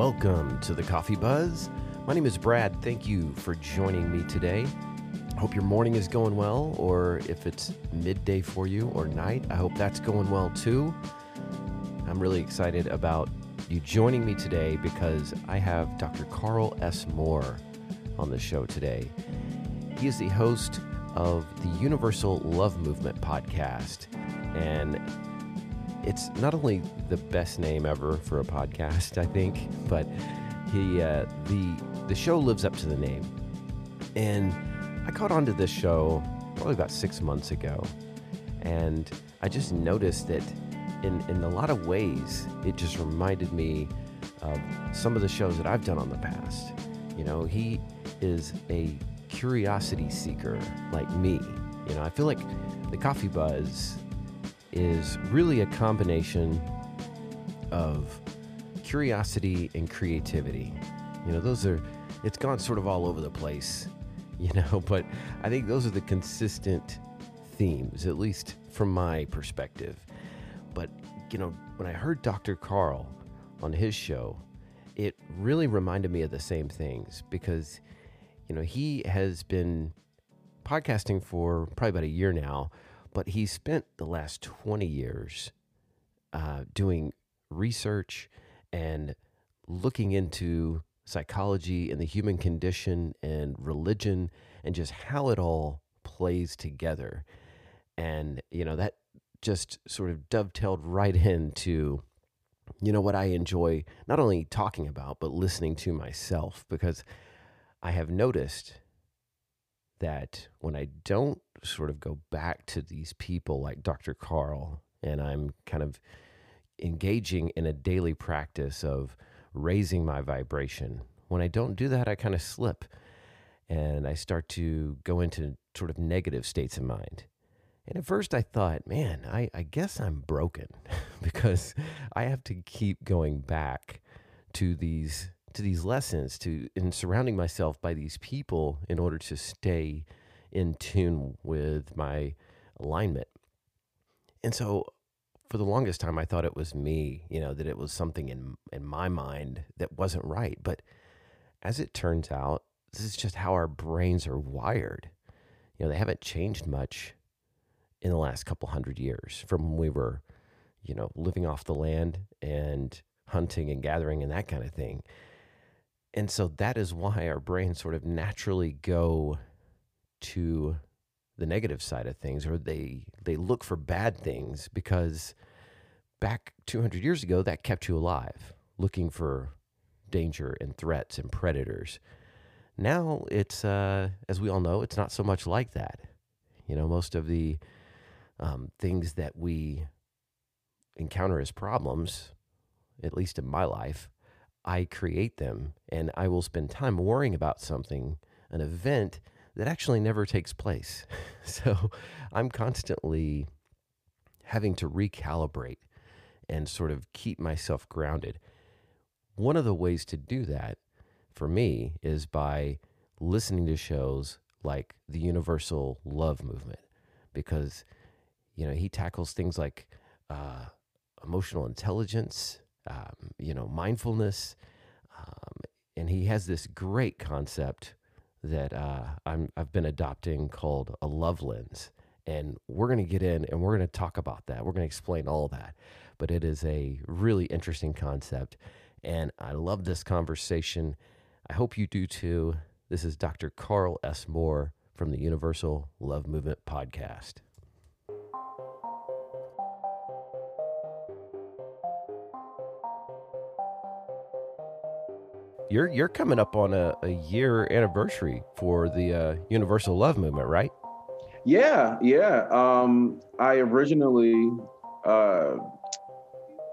Welcome to the Coffee Buzz. My name is Brad. Thank you for joining me today. I hope your morning is going well, or if it's midday for you or night, I hope that's going well too. I'm really excited about you joining me today because I have Dr. Carl S. Moore on the show today. He is the host of the Youniversal Luv Movement podcast, and it's not only the best name ever for a podcast, I think, but he uh, the the show lives up to the name. And I caught on to this show probably about six months ago, and I just noticed that in in a lot of ways it just reminded me of some of the shows that I've done on the past. You know, he is a curiosity seeker like me. You know, I feel like the Coffee Buzz is really a combination of curiosity and creativity. You know, those are, it's gone sort of all over the place, you know, but I think those are the consistent themes, at least from my perspective. But, you know, when I heard Dr. Carl on his show, it really reminded me of the same things because, you know, he has been podcasting for probably about a year now but he spent the last 20 years uh, doing research and looking into psychology and the human condition and religion and just how it all plays together. And, you know, that just sort of dovetailed right into, you know, what I enjoy not only talking about, but listening to myself because I have noticed that when I don't sort of go back to these people like Dr. Carl and I'm kind of engaging in a daily practice of raising my vibration, when I don't do that, I kind of slip and I start to go into sort of negative states of mind. And at first I thought, man, I, I guess I'm broken because I have to keep going back to these to these lessons, to in surrounding myself by these people in order to stay in tune with my alignment. And so for the longest time I thought it was me, you know, that it was something in in my mind that wasn't right. But as it turns out, this is just how our brains are wired. You know, they haven't changed much in the last couple hundred years from when we were, you know, living off the land and hunting and gathering and that kind of thing. And so that is why our brains sort of naturally go to the negative side of things or they they look for bad things because back 200 years ago that kept you alive looking for danger and threats and predators. Now it's uh, as we all know it's not so much like that. You know most of the um, things that we encounter as problems at least in my life I create them and I will spend time worrying about something, an event that actually never takes place. so I'm constantly having to recalibrate and sort of keep myself grounded. One of the ways to do that for me is by listening to shows like the Youniversal Luv Movement because, you know, he tackles things like uh, emotional intelligence um, you know, mindfulness. Um, and he has this great concept that uh, I'm, I've been adopting called a love lens. And we're going to get in and we're going to talk about that. We're going to explain all that. But it is a really interesting concept. And I love this conversation. I hope you do too. This is Dr. Carl S. Moore from the Youniversal Luv Movement Podcast. You're you're coming up on a, a year anniversary for the uh, Youniversal Luv Movement, right? Yeah, yeah. Um, I originally uh,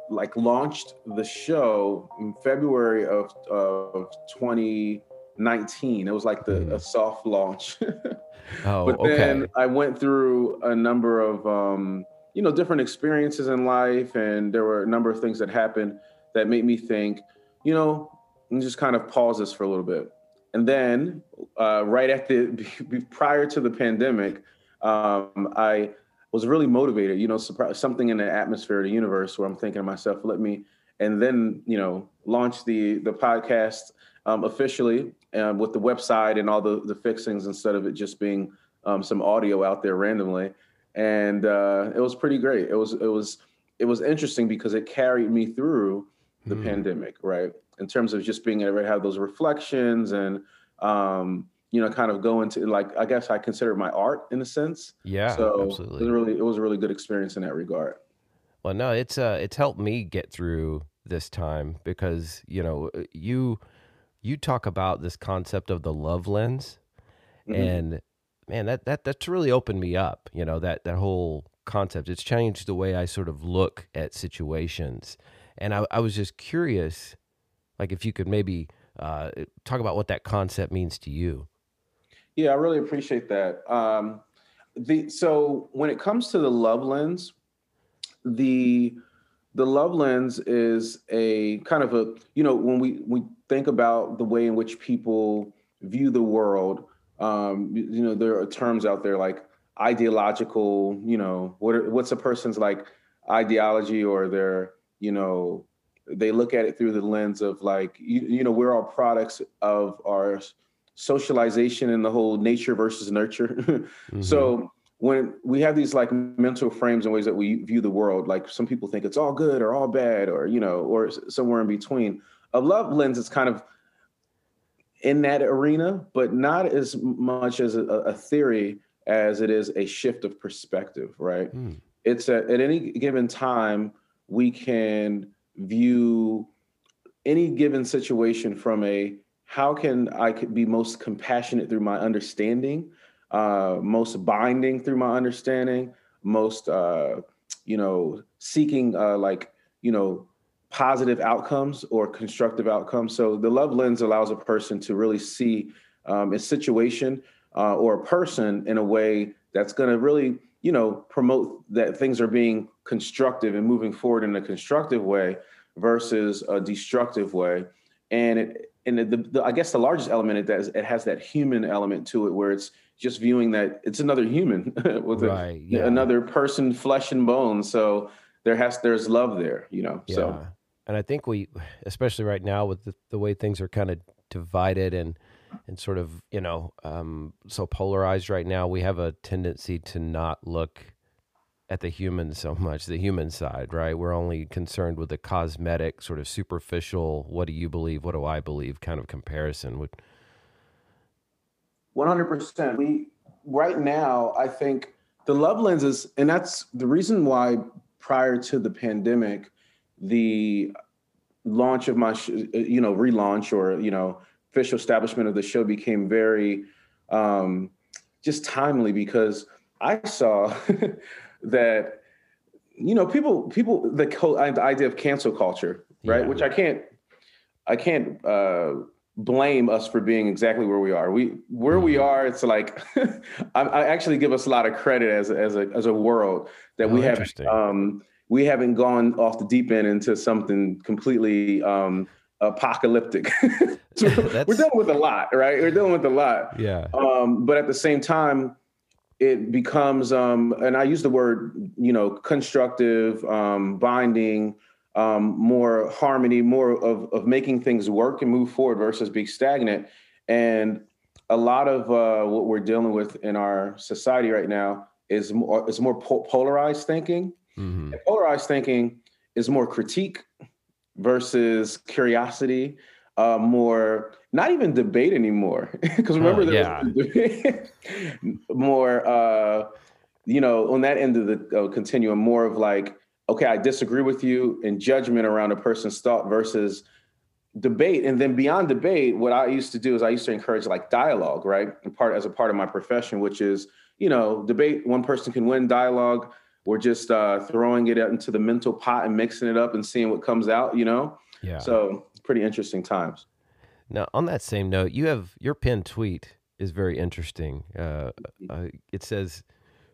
like launched the show in February of of 2019. It was like the mm. a soft launch. oh, but then okay. I went through a number of um, you know different experiences in life, and there were a number of things that happened that made me think, you know, and just kind of pause this for a little bit. And then, uh, right at the prior to the pandemic, um, I was really motivated. You know, something in the atmosphere of the universe where I'm thinking to myself, let me and then you know launch the the podcast um, officially uh, with the website and all the the fixings instead of it just being um, some audio out there randomly. And uh, it was pretty great. It was it was it was interesting because it carried me through the mm. pandemic, right? In terms of just being able to have those reflections and um, you know, kind of go into like I guess I consider my art in a sense. Yeah, so absolutely. It was really it was a really good experience in that regard. Well, no, it's uh, it's helped me get through this time because you know uh, you you talk about this concept of the love lens, mm-hmm. and man, that that that's really opened me up. You know that that whole concept. It's changed the way I sort of look at situations, and I, I was just curious, like if you could maybe uh, talk about what that concept means to you. Yeah, I really appreciate that. Um, the so when it comes to the love lens, the the love lens is a kind of a you know when we we think about the way in which people view the world um, you know there are terms out there like ideological you know what are, what's a person's like ideology or their you know they look at it through the lens of like you, you know we're all products of our socialization and the whole nature versus nurture. mm-hmm. So when we have these like mental frames and ways that we view the world, like some people think it's all good or all bad or you know or somewhere in between. A love lens is kind of in that arena, but not as much as a, a theory as it is a shift of perspective. Right? Mm. It's a, at any given time we can view any given situation from a how can I be most compassionate through my understanding, uh, most binding through my understanding, most uh, you know seeking uh, like you know positive outcomes or constructive outcomes. So the love lens allows a person to really see um, a situation uh, or a person in a way that's going to really you know promote that things are being constructive and moving forward in a constructive way versus a destructive way and it and the, the, I guess the largest element it does it has that human element to it where it's just viewing that it's another human with right, a, yeah. another person, flesh and bone. So there has there's love there, you know. Yeah. So and I think we, especially right now with the, the way things are kind of divided and and sort of you know um, so polarized right now, we have a tendency to not look at the human so much, the human side, right? We're only concerned with the cosmetic, sort of superficial, what do you believe, what do I believe kind of comparison. Would 100%. We right now, I think the love lenses, and that's the reason why prior to the pandemic, the launch of my, you know, relaunch or, you know, official establishment of the show became very um, just timely because I saw that you know people people the whole idea of cancel culture right? Yeah. which i can't i can't uh blame us for being exactly where we are. We where we mm-hmm. are it's like I, I, actually give us a lot of credit as as a as a world that oh, we haven't um we haven't gone off the deep end into something completely um apocalyptic. So we're dealing with a lot right? We're dealing with a lot. Yeah. Um but at the same time it becomes um, and i use the word you know constructive um, binding um, more harmony more of, of making things work and move forward versus being stagnant and a lot of uh, what we're dealing with in our society right now is more is more po- polarized thinking mm-hmm. polarized thinking is more critique versus curiosity uh, more not even debate anymore because remember oh, there yeah. was more uh, you know on that end of the uh, continuum more of like okay i disagree with you and judgment around a person's thought versus debate. And then beyond debate what i used to do is i used to encourage like dialogue right? And part as a part of my profession which is you know debate one person can win dialogue. We're just uh, throwing it into the mental pot and mixing it up and seeing what comes out you know? Yeah. So pretty interesting times. Now, on that same note, you have your pinned tweet is very interesting. Uh, uh, it says,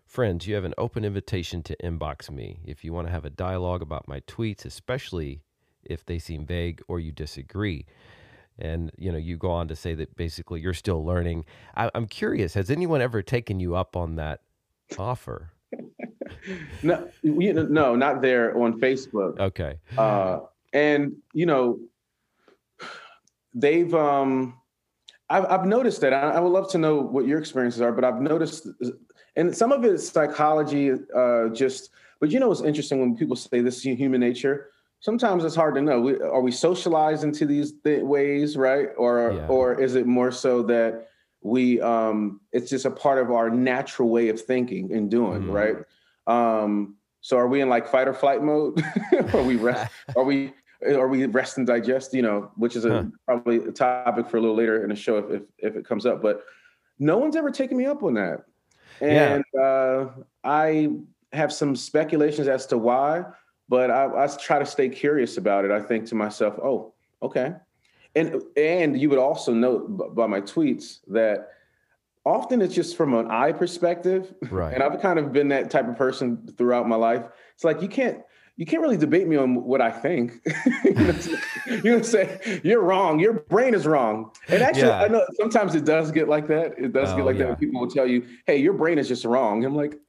"Friends, you have an open invitation to inbox me if you want to have a dialogue about my tweets, especially if they seem vague or you disagree." And you know, you go on to say that basically you're still learning. I, I'm curious, has anyone ever taken you up on that offer? no, you know, no, not there on Facebook. Okay. Uh, and you know, they've um, I've, I've noticed that. I, I, would love to know what your experiences are, but I've noticed, and some of it's psychology, uh, just. But you know, it's interesting when people say this is human nature. Sometimes it's hard to know. We, are we socialized into these th- ways, right? Or yeah. or is it more so that we um, it's just a part of our natural way of thinking and doing, mm-hmm. right? Um, so are we in like fight or flight mode? are we rest? are we or we rest and digest, you know, which is a, huh. probably a topic for a little later in the show if, if, if it comes up. But no one's ever taken me up on that, and yeah. uh, I have some speculations as to why. But I, I try to stay curious about it. I think to myself, oh, okay, and and you would also note by my tweets that often it's just from an eye perspective, right? And I've kind of been that type of person throughout my life. It's like you can't you can't really debate me on what I think. you're gonna say you're wrong. Your brain is wrong. And actually, yeah. I know sometimes it does get like that. It does oh, get like yeah. that when people will tell you, "Hey, your brain is just wrong." I'm like,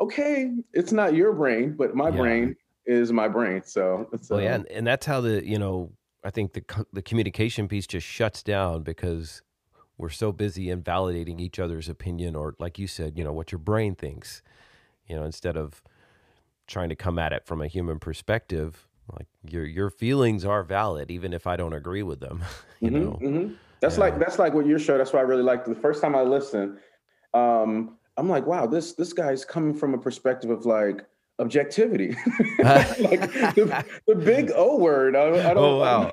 okay, it's not your brain, but my yeah. brain is my brain. So, well, yeah, uh, and, and that's how the you know I think the the communication piece just shuts down because we're so busy invalidating each other's opinion, or like you said, you know what your brain thinks. You know, instead of trying to come at it from a human perspective like your your feelings are valid even if i don't agree with them you mm-hmm, know mm-hmm. that's yeah. like that's like what your show that's why i really liked the first time i listened um i'm like wow this this guy's coming from a perspective of like objectivity like the, the, big o word i, I don't oh, wow.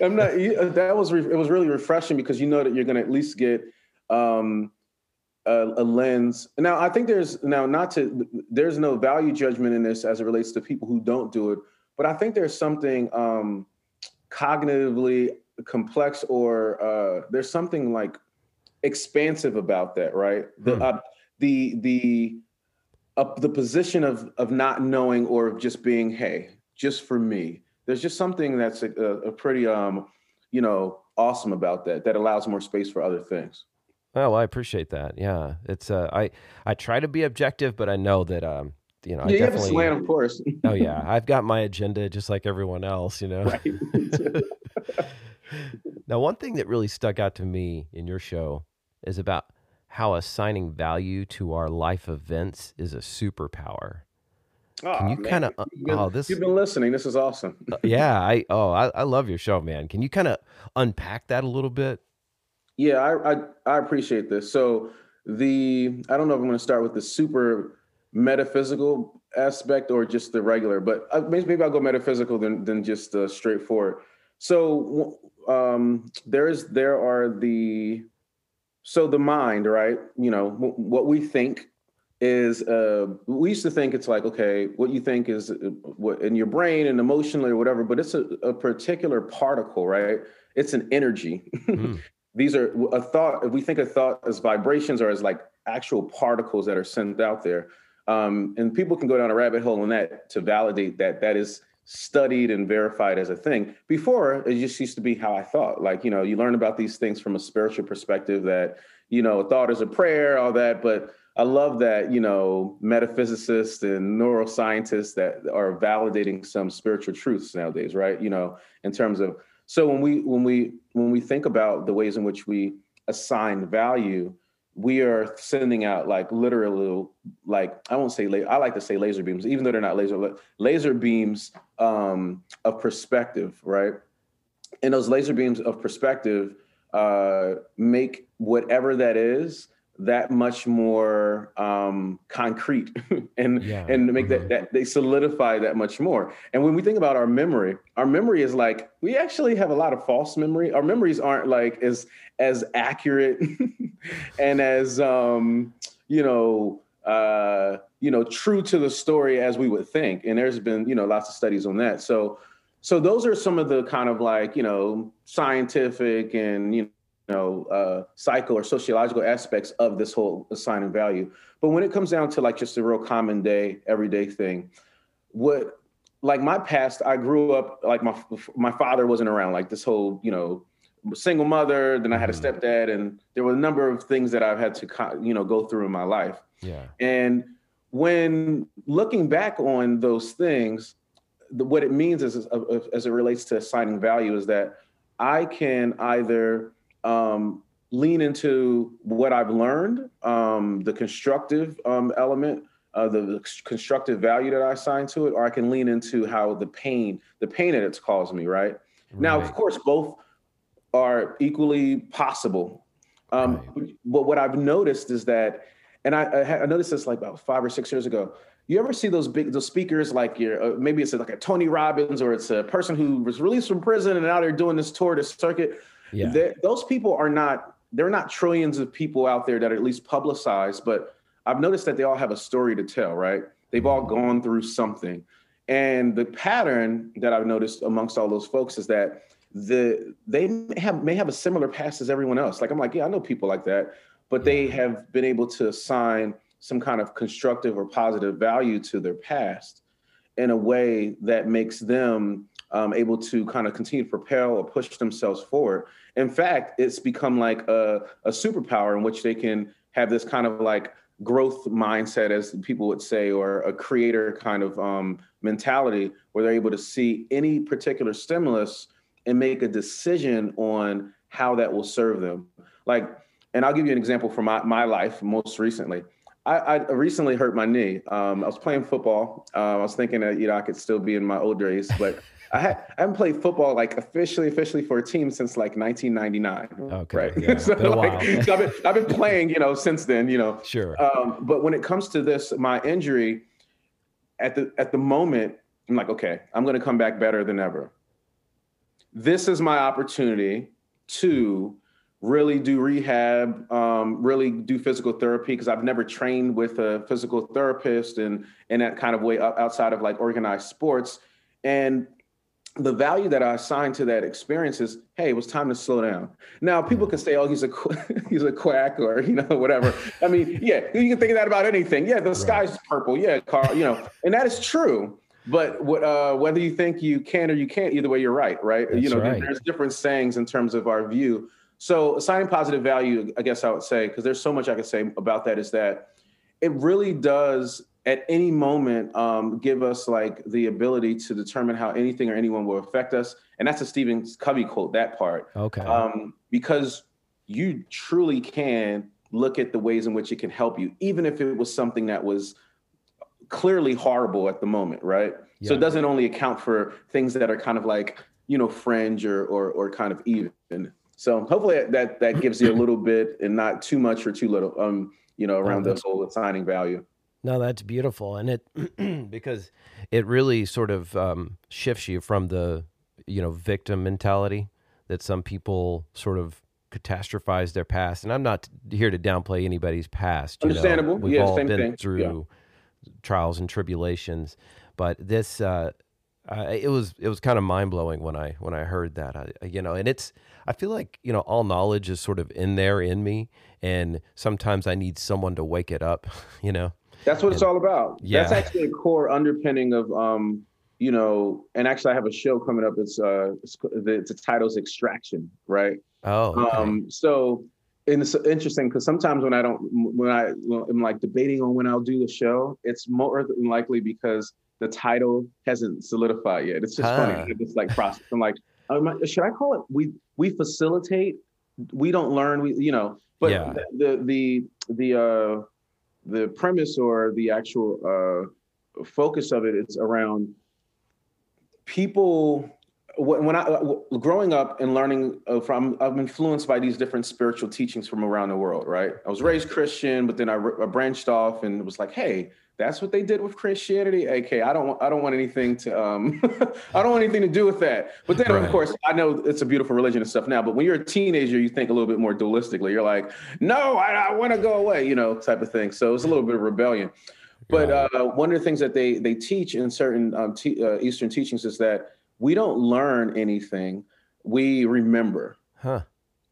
i'm not that was re- it was really refreshing because you know that you're going to at least get um a, a, lens. Now, I think there's now not to there's no value judgment in this as it relates to people who don't do it, but I think there's something um, cognitively complex or uh, there's something like expansive about that, right? The hmm. uh, the the uh, the position of of not knowing or of just being, hey, just for me. There's just something that's a, a pretty um, you know awesome about that that allows more space for other things. Oh, I appreciate that. Yeah, it's uh, I I try to be objective, but I know that um, you know, yeah, I you have a slant, of course. oh yeah, I've got my agenda just like everyone else, you know. Right. now, one thing that really stuck out to me in your show is about how assigning value to our life events is a superpower. Oh, Can you kind of uh, oh this you've been listening? This is awesome. uh, yeah, I oh I, I love your show, man. Can you kind of unpack that a little bit? Yeah, I, I, I appreciate this. So the I don't know if I'm going to start with the super metaphysical aspect or just the regular, but maybe I'll go metaphysical than than just uh, straightforward. So um, there is there are the so the mind, right? You know w- what we think is uh, we used to think it's like okay, what you think is uh, what in your brain and emotionally or whatever, but it's a, a particular particle, right? It's an energy. Mm. these are a thought if we think of thought as vibrations or as like actual particles that are sent out there. Um, and people can go down a rabbit hole in that to validate that that is studied and verified as a thing. Before it just used to be how i thought. Like you know you learn about these things from a spiritual perspective that you know thought is a prayer all that but i love that you know metaphysicists and neuroscientists that are validating some spiritual truths nowadays right? You know in terms of so when we when we when we think about the ways in which we assign value, we are sending out like literally like I won't say I like to say laser beams, even though they're not laser laser beams um, of perspective, right? And those laser beams of perspective uh, make whatever that is that much more um, concrete and yeah. and make mm-hmm. that, that they solidify that much more. And when we think about our memory, our memory is like we actually have a lot of false memory. Our memories aren't like as as accurate and as um, you know uh, you know true to the story as we would think. And there's been you know lots of studies on that. So so those are some of the kind of like you know scientific and you know know uh, psycho or sociological aspects of this whole assigning value. But when it comes down to like just a real common day everyday thing what like my past i grew up like my my father wasn't around like this whole you know single mother then i had a mm-hmm. stepdad and there were a number of things that i've had to you know go through in my life. Yeah. And when looking back on those things the, what it means is, uh, as it relates to assigning value is that I can either um, lean into what I've learned, um, the constructive um, element, uh, the, constructive value that I assign to it, or I can lean into how the pain, the pain that it's caused me. Right, right. now, of course, both are equally possible. Um, right. But what I've noticed is that, and I, I noticed this like about five or six years ago. You ever see those big those speakers like your uh, maybe it's like a Tony Robbins or it's a person who was released from prison and now they're doing this tour to circuit. Yeah. Those people are not there are not trillions of people out there that are at least publicized, but I've noticed that they all have a story to tell, right? They've all mm-hmm. gone through something. And the pattern that I've noticed amongst all those folks is that the they have may have a similar past as everyone else. Like I'm like, yeah, I know people like that, but they have been able to assign some kind of constructive or positive value to their past in a way that makes them um, able to kind of continue to propel or push themselves forward. In fact, it's become like a, a superpower in which they can have this kind of like growth mindset, as people would say, or a creator kind of um, mentality where they're able to see any particular stimulus and make a decision on how that will serve them. Like, and I'll give you an example from my, my life most recently. I, I recently hurt my knee. Um, I was playing football. Uh, I was thinking that you know I could still be in my old days, but I, I haven't played football like officially, officially for a team since like 1999. Okay, right. Yeah, so, like, so I've, been, I've been playing, you know, since then. You know, sure. Um, but when it comes to this, my injury, at the at the moment, I'm like, okay, I'm going to come back better than ever. This is my opportunity to really do rehab, um, really do physical therapy because I've never trained with a physical therapist and in that kind of way outside of like organized sports. And the value that I assign to that experience is, hey, it was time to slow down. Now, people can say, oh, he's a he's a quack or you know whatever. I mean, yeah, you can think that about anything. Yeah, the right. sky's purple. Yeah, Carl, you know, and that is true. But what, uh, whether you think you can or you can't, either way, you're right, right? That's you know, right. there's different sayings in terms of our view. So, assigning positive value, I guess I would say, because there's so much I could say about that, is that it really does at any moment um, give us like the ability to determine how anything or anyone will affect us. And that's a stephen covey quote that part. Okay. Um, because you truly can look at the ways in which it can help you even if it was something that was clearly horrible at the moment right? Yeah. so it doesn't only account for things that are kind of like you know fringe or or, or kind of even. So hopefully that that gives you a little bit and not too much or too little um you know around oh, the whole assigning value no, that's beautiful, and it because it really sort of um, shifts you from the you know victim mentality that some people sort of catastrophize their past. And I'm not here to downplay anybody's past. Understandable. We've yeah, all been thing. through yeah. trials and tribulations, but this uh, uh, it was it was kind of mind blowing when I when I heard that. I, you know, and it's I feel like you know all knowledge is sort of in there in me, and sometimes I need someone to wake it up. You know. That's what and, it's all about. Yeah. That's actually a core underpinning of, um, you know, and actually I have a show coming up. It's uh, it's, the, the title's Extraction, right? Oh. Okay. Um, so and it's interesting because sometimes when I don't, when I am like debating on when I'll do the show, it's more than likely because the title hasn't solidified yet. It's just huh. funny. It's like process. I'm like, should I call it? We we facilitate. We don't learn. We you know. But yeah. the the the, the uh, the premise or the actual uh, focus of it is around people when I growing up and learning from, I'm influenced by these different spiritual teachings from around the world. Right, I was raised Christian, but then I, I branched off and was like, hey, that's what they did with Christianity. Okay, I don't want I don't want anything to um I don't want anything to do with that. But then right. of course I know it's a beautiful religion and stuff now, but when you're a teenager, you think a little bit more dualistically. You're like, no, I, I want to go away, you know, type of thing. So it's a little bit of rebellion. But uh, one of the things that they they teach in certain um, uh, Eastern teachings is that we don't learn anything, we remember. Huh.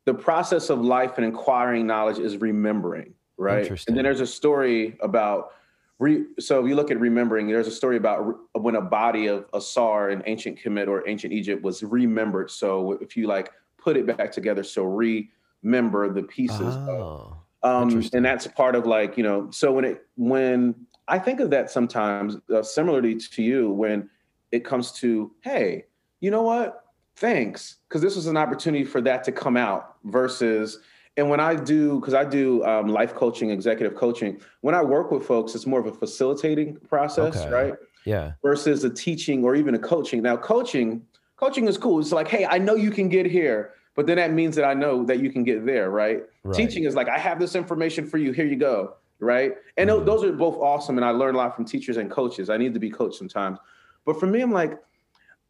The process of life and acquiring knowledge is remembering, right? And then there's a story about Re, so if you look at remembering, there's a story about re, when a body of Asar in ancient Kemet or ancient Egypt was remembered. So if you like put it back together, so remember the pieces. Oh, of, um, and that's part of like you know. So when it when I think of that sometimes, uh, similarly to you, when it comes to, hey, you know what? Thanks, because this was an opportunity for that to come out versus. And when I do, because I do um, life coaching, executive coaching, when I work with folks, it's more of a facilitating process, okay. right? Yeah. Versus a teaching or even a coaching. Now, coaching, coaching is cool. It's like, hey, I know you can get here, but then that means that I know that you can get there, right? right. Teaching is like, I have this information for you. Here you go, right? And mm-hmm. those are both awesome. And I learn a lot from teachers and coaches. I need to be coached sometimes. But for me, I'm like,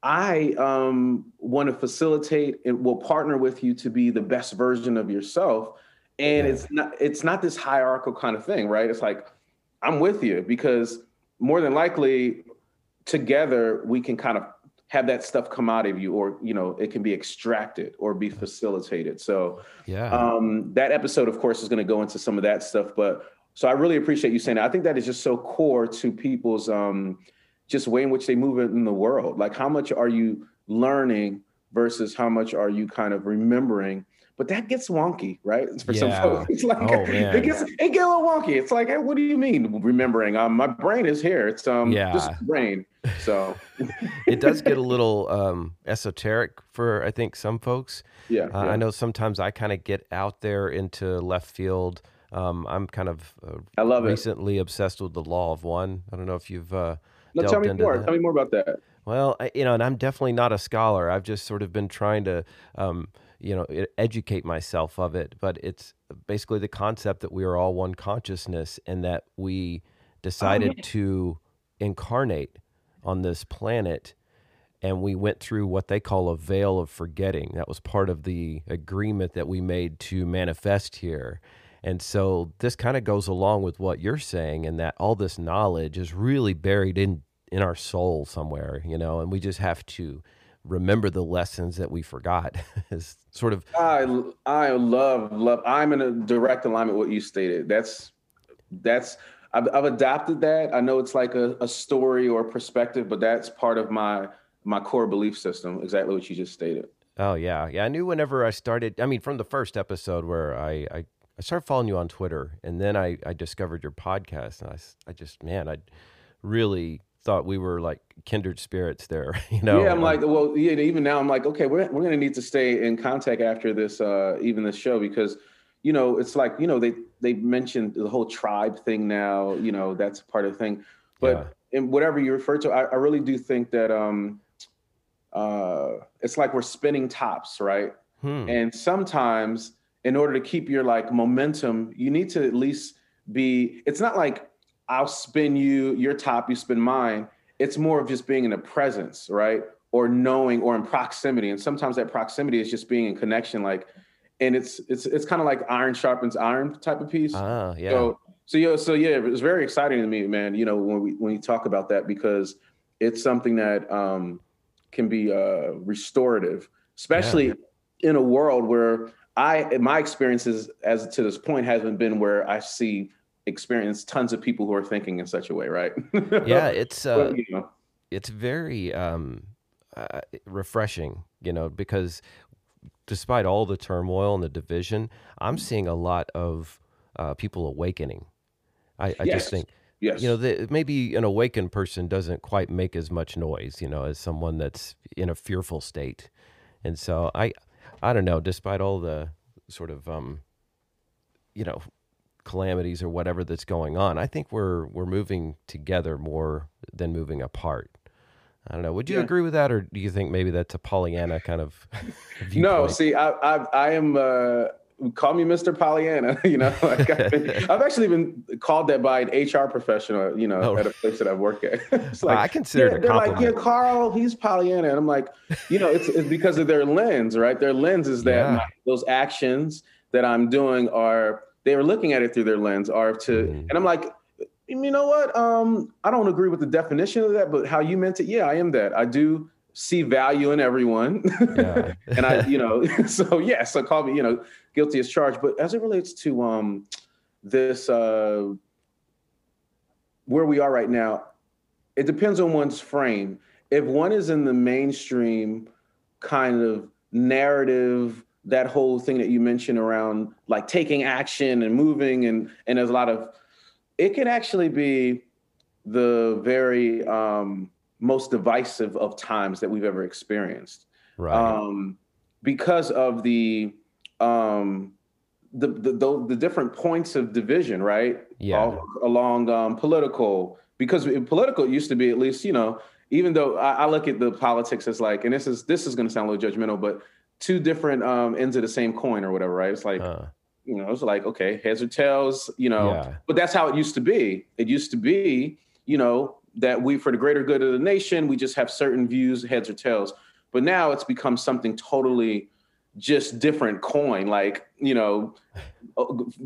I um, want to facilitate and will partner with you to be the best version of yourself. And yeah. it's not it's not this hierarchical kind of thing, right? It's like I'm with you because more than likely together we can kind of have that stuff come out of you or you know it can be extracted or be facilitated so yeah um, that episode of course is going to go into some of that stuff but so i really appreciate you saying that i think that is just so core to people's um, just way in which they move in the world. Like how much are you learning versus how much are you kind of remembering? But that gets wonky, right? For yeah. some folks, it's like oh, it gets it gets a little wonky. It's like, hey, what do you mean remembering? Um, my brain is here. It's um, yeah. just brain. So it does get a little um esoteric for I think some folks. Yeah, uh, yeah. I know sometimes I kind of get out there into left field. Um, I'm kind of uh, I love recently it. obsessed with the law of one. I don't know if you've uh, no, tell me more. That. Tell me more about that. Well, I, you know, and I'm definitely not a scholar. I've just sort of been trying to, um, you know, educate myself of it. But it's basically the concept that we are all one consciousness, and that we decided oh, yeah. to incarnate on this planet and we went through what they call a veil of forgetting. That was part of the agreement that we made to manifest here. And so this kind of goes along with what you're saying, and that all this knowledge is really buried in in our soul somewhere, you know, and we just have to remember the lessons that we forgot. is sort of. I I love love. I'm in a direct alignment with what you stated. That's that's. I've, I've adopted that. I know it's like a, a story or perspective, but that's part of my my core belief system. Exactly what you just stated. Oh yeah, yeah. I knew whenever I started. I mean, from the first episode where I, I I started following you on Twitter, and then I, I discovered your podcast, and I, I just man, I really thought we were like kindred spirits there. You know? Yeah, I'm like, well, yeah. Even now, I'm like, okay, we're we're gonna need to stay in contact after this, uh, even this show, because you know, it's like you know they they mentioned the whole tribe thing now. You know, that's part of the thing, but yeah. in whatever you refer to, I, I really do think that um, uh, it's like we're spinning tops, right? Hmm. And sometimes in order to keep your like momentum, you need to at least be, it's not like I'll spin you, your top, you spin mine. It's more of just being in a presence, right? Or knowing or in proximity. And sometimes that proximity is just being in connection, like, and it's it's it's kind of like iron sharpens iron type of piece. Ah, yeah. So so yeah, so yeah, it was very exciting to me, man. You know, when we when you talk about that because it's something that um, can be uh, restorative, especially yeah. in a world where I my experiences as to this point hasn't been where I see experience tons of people who are thinking in such a way, right? yeah, it's uh, but, you know. it's very um, uh, refreshing, you know, because despite all the turmoil and the division, I'm seeing a lot of uh, people awakening. I, I yes. just think, yes. you know, the, maybe an awakened person doesn't quite make as much noise, you know, as someone that's in a fearful state. And so I, I don't know, despite all the sort of um, you know calamities or whatever that's going on, I think we're we're moving together more than moving apart. I don't know. Would you yeah. agree with that, or do you think maybe that's a Pollyanna kind of? no, see, I, I, I am. Uh, call me Mr. Pollyanna. You know, like I've, been, I've, actually been called that by an HR professional. You know, oh. at a place that I work at. it's like I consider yeah, it a they're compliment. like, yeah, Carl, he's Pollyanna, and I'm like, you know, it's, it's because of their lens, right? Their lens is that yeah. my, those actions that I'm doing are they are looking at it through their lens are to, mm. and I'm like. You know what? Um, I don't agree with the definition of that, but how you meant it, yeah, I am that. I do see value in everyone. Yeah. and I, you know, so yeah, so call me, you know, guilty as charged. But as it relates to um this uh where we are right now, it depends on one's frame. If one is in the mainstream kind of narrative, that whole thing that you mentioned around like taking action and moving and and there's a lot of it can actually be the very um most divisive of times that we've ever experienced. Right. Um, because of the um, the, the, the the different points of division, right? Yeah. All, along um, political, because political it used to be at least, you know, even though I, I look at the politics as like, and this is this is going to sound a little judgmental, but two different um, ends of the same coin or whatever, right? It's like, you know, it's like okay, heads or tails, you know. Yeah. But that's how it used to be. It used to be, you know, that we for the greater good of the nation, we just have certain views, heads or tails. But now it's become something totally just different coin, like you know, uh,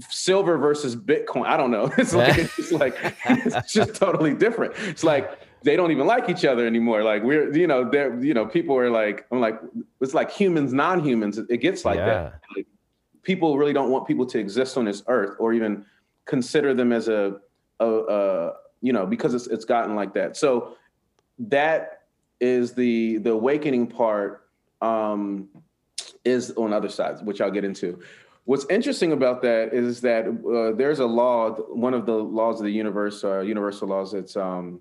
silver versus Bitcoin. I don't know. It's like it's like it's just totally different. It's like they don't even like each other anymore. Like we're you know they're you know people are like I'm like it's like humans non-humans. It gets like Yeah. that. Like, people really don't want people to exist on this earth or even consider them as a a, a you know because it's it's gotten like that. So that is the the awakening part um is on other sides which i'll get into what's interesting about that is that uh, there's a law one of the laws of the universe uh, universal laws it's um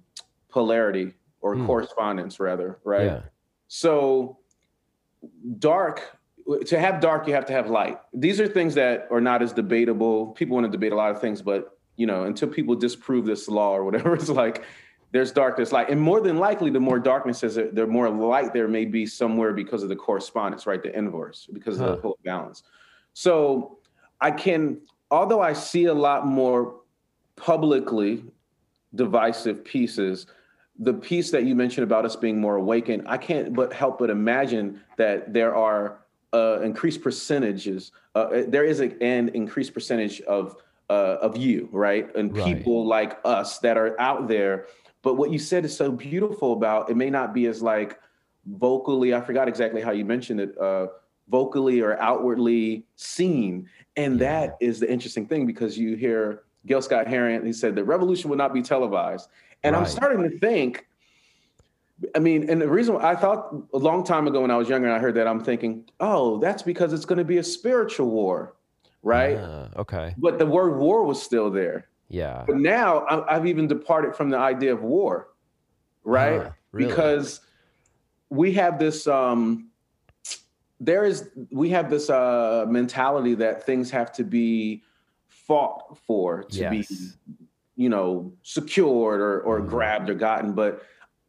polarity or Hmm. correspondence rather right Yeah. so dark to have dark you have to have light these are things that are not as debatable people want to debate a lot of things but you know until people disprove this law or whatever it's like there's darkness. Light and more than likely the more darkness is the more light there may be somewhere because of the correspondence right? The inverse because of the whole balance. So i can although i see a lot more publicly divisive pieces the piece that you mentioned about us being more awakened i can't but help but imagine that there are uh, increased percentages uh, there is a, an increased percentage of uh, of you right? And Right. people like us that are out there but what you said is so beautiful about it may not be as like vocally i forgot exactly how you mentioned it uh, vocally or outwardly seen and that is the interesting thing because you hear Gil Scott Heron, he said the revolution would not be televised. And I'm starting to think, I mean, and the reason I thought a long time ago when I was younger and I heard that, I'm thinking, oh, that's because it's going to be a spiritual war, right? Ah, okay. But the word war was still there. Yeah. But now I- I've even departed from the idea of war, right? Huh, really? Because we have this um there is we have this uh mentality that things have to be fought for to be you know secured or or Mhm. grabbed or gotten but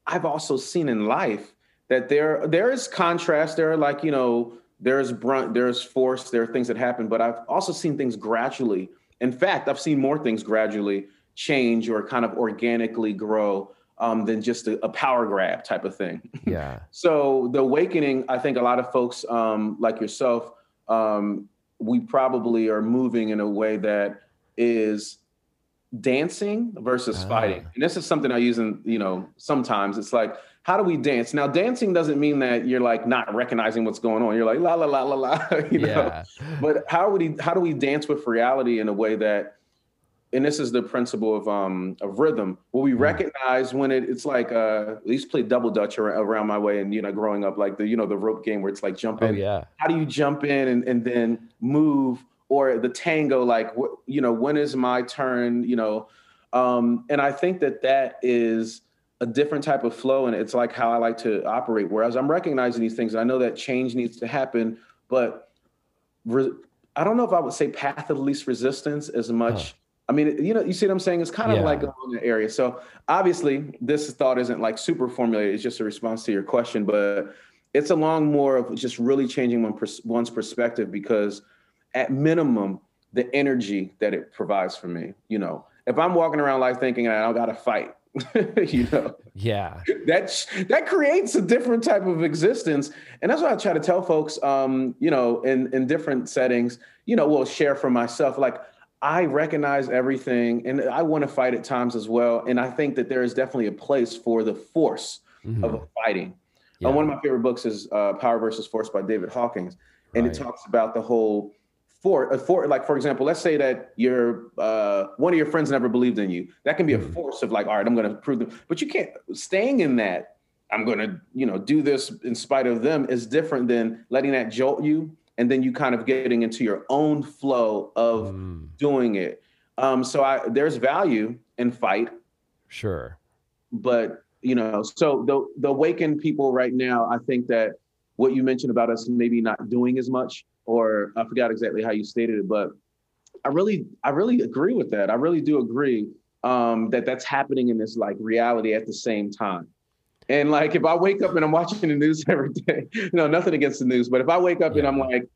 i've also seen in life that there there is contrast there are like you know there's brunt there's force there are things that happen but i've also seen things gradually in fact i've seen more things gradually change or kind of organically grow um, than just a, a power grab type of thing Yeah. so the awakening, I think a lot of folks um, like yourself, um, we probably are moving in a way that is dancing versus Ah. fighting. And this is something I use in, you know, sometimes it's like, how do we dance? Now, dancing doesn't mean that you're like not recognizing what's going on. You're like la la la la la, you know. Yeah. But how would he, how do we dance with reality in a way that and this is the principle of um of rhythm What we Mm. recognize when it, it's like uh used to play double dutch around my way and you know growing up like the you know the rope game where it's like jumping. Oh yeah. how do you jump in and, and then move or the tango like what you know when is my turn you know um and i think that that is a different type of flow and it's like how i like to operate. Whereas i'm recognizing these things and i know that change needs to happen but re- i don't know if i would say path of least resistance as much. I mean you know you see what i'm saying? It's kind of Yeah. like along the area. So obviously this thought isn't like super formulated it's just a response to your question but it's along more of just really changing one pers- one's perspective because at minimum the energy that it provides for me you know. If i'm walking around life thinking i don't gotta fight you know? Yeah. that that creates a different type of existence. And that's what i try to tell folks um you know in in different settings you know will share for myself. Like i recognize everything and i want to fight at times as well. And i think that there is definitely a place for the force Mhm. of fighting. Yeah. uh, one of my favorite books is uh, Power versus Force by David Hawkins, and it talks about the whole for a for like for example, let's say that your uh, one of your friends never believed in you. That can be a Mhm. force of like, all right, I'm going to prove them, but you can't staying in that. I'm going to you know do this in spite of them is different than letting that jolt you, and then you kind of getting into your own flow of Mm, doing it. Um, so I there's value in fight sure. but you know, so the the awakened people right now, I think that what you mentioned about us maybe not doing as much, or I forgot exactly how you stated it, but I really, I really agree with that. I really do agree um, that that's happening in this like reality at the same time. And like, if I wake up and I'm watching the news every day, you know, nothing against the news, but if I wake up yeah. and I'm like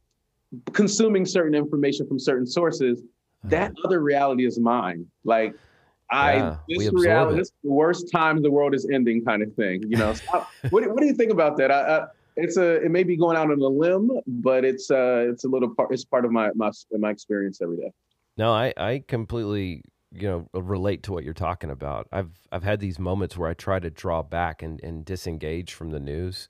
consuming certain information from certain sources, uh-huh. that other reality is mine. Like, I yeah, this reality, it. this the worst time the world is ending kind of thing. You know, so what, what do you think about that? I, I, it's a it may be going out on a limb, but it's uh it's a little part it's part of my my my experience every day. No, I I completely you know relate to what you're talking about. I've I've had these moments where I try to draw back and and disengage from the news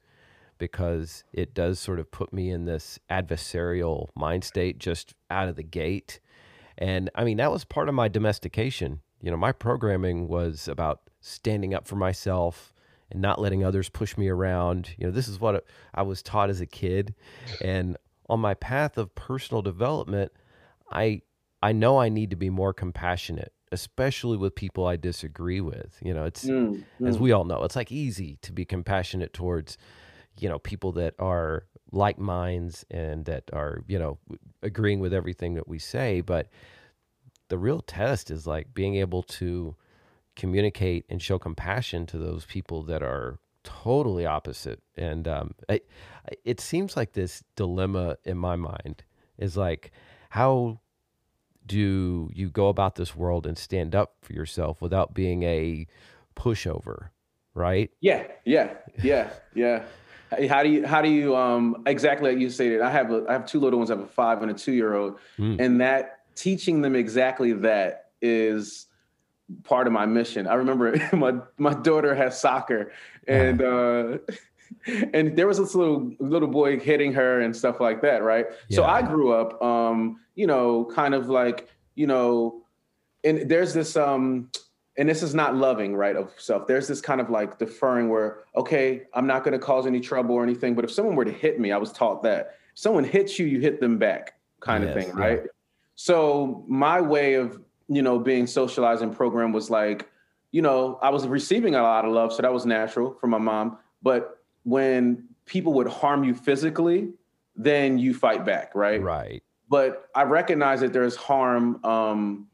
because it does sort of put me in this adversarial mind state just out of the gate. And I mean, that was part of my domestication. You know, my programming was about standing up for myself, and not letting others push me around. You know, this is what I was taught as a kid. And on my path of personal development, I I know I need to be more compassionate, especially with people I disagree with. You know, it's mm, mm. as we all know, it's like easy to be compassionate towards, you know, people that are like minds and that are, you know, agreeing with everything that we say, but the real test is like being able to communicate and show compassion to those people that are totally opposite. And um, I, it seems like this dilemma in my mind is like, how do you go about this world and stand up for yourself without being a pushover, right? Yeah, yeah, yeah, yeah. How do you how do you um exactly like you stated? I have a I have two little ones. I have a five and a two year old, mm. and that teaching them exactly that is part of my mission. I remember my my daughter has soccer, and uh, and there was this little little boy hitting her and stuff like that, right? Yeah. So I grew up, um, you know, kind of like you know, and there's this um. And this is not loving, right, of self. There's this kind of like deferring where, okay, I'm not going to cause any trouble or anything. But if someone were to hit me, I was taught that if someone hits you, you hit them back, kind yes, of thing, right? Yeah. So my way of you know, being socialized and programmed was like, you know, I was receiving a lot of love, so that was natural from my mom. But when people would harm you physically, then you fight back, right? Right. But I recognize that there's harm um,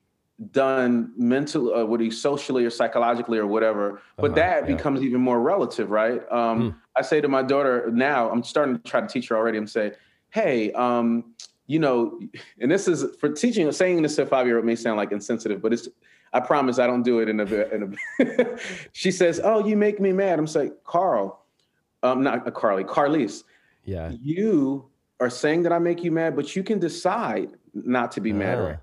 done mentally, uh, what you socially or psychologically or whatever. But uh-huh, that yeah. becomes even more relative, right? Um, mm. I say to my daughter now, I'm starting to try to teach her already. I'm saying, hey, um, you know, and this is for teaching, saying this to a five year old may sound like insensitive, but it's, I promise I don't do it in a, in a she says, Oh, you make me mad. I'm saying, Carl, um, not uh, Carly, Carlise. Yeah. You are saying that I make you mad, but you can decide not to be uh, mad. Right?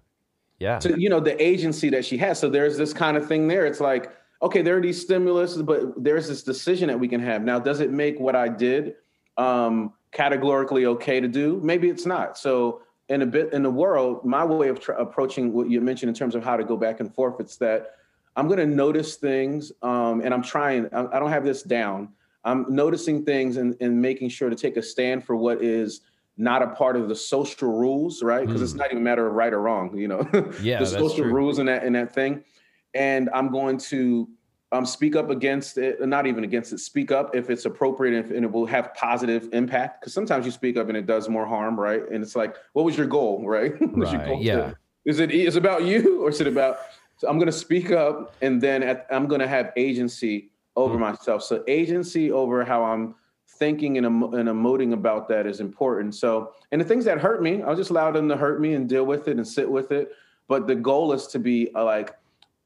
Yeah. So, you know, the agency that she has. So there's this kind of thing there. It's like, okay, there are these stimulus, but there's this decision that we can have. Now, does it make what I did, um, categorically okay to do. Maybe it's not. So in a bit in the world, my way of tr- approaching what you mentioned in terms of how to go back and forth, it's that I'm going to notice things, um, and I'm trying. I, I, don't have this down. I'm noticing things and, and making sure to take a stand for what is not a part of the social rules, right? Because mm. it's not even a matter of right or wrong, you know. Yeah, the social true. rules in that in that thing, and I'm going to um, speak up against it, not even against it. Speak up if it's appropriate and, if, and it will have positive impact. Because sometimes you speak up and it does more harm, right? And it's like, what was your goal, right? right. Your goal yeah. Is it is about you or is it about? So I'm going to speak up and then at, I'm going to have agency over mm-hmm. myself. So agency over how I'm thinking and, and emoting about that is important. So and the things that hurt me, I'll just allow them to hurt me and deal with it and sit with it. But the goal is to be uh, like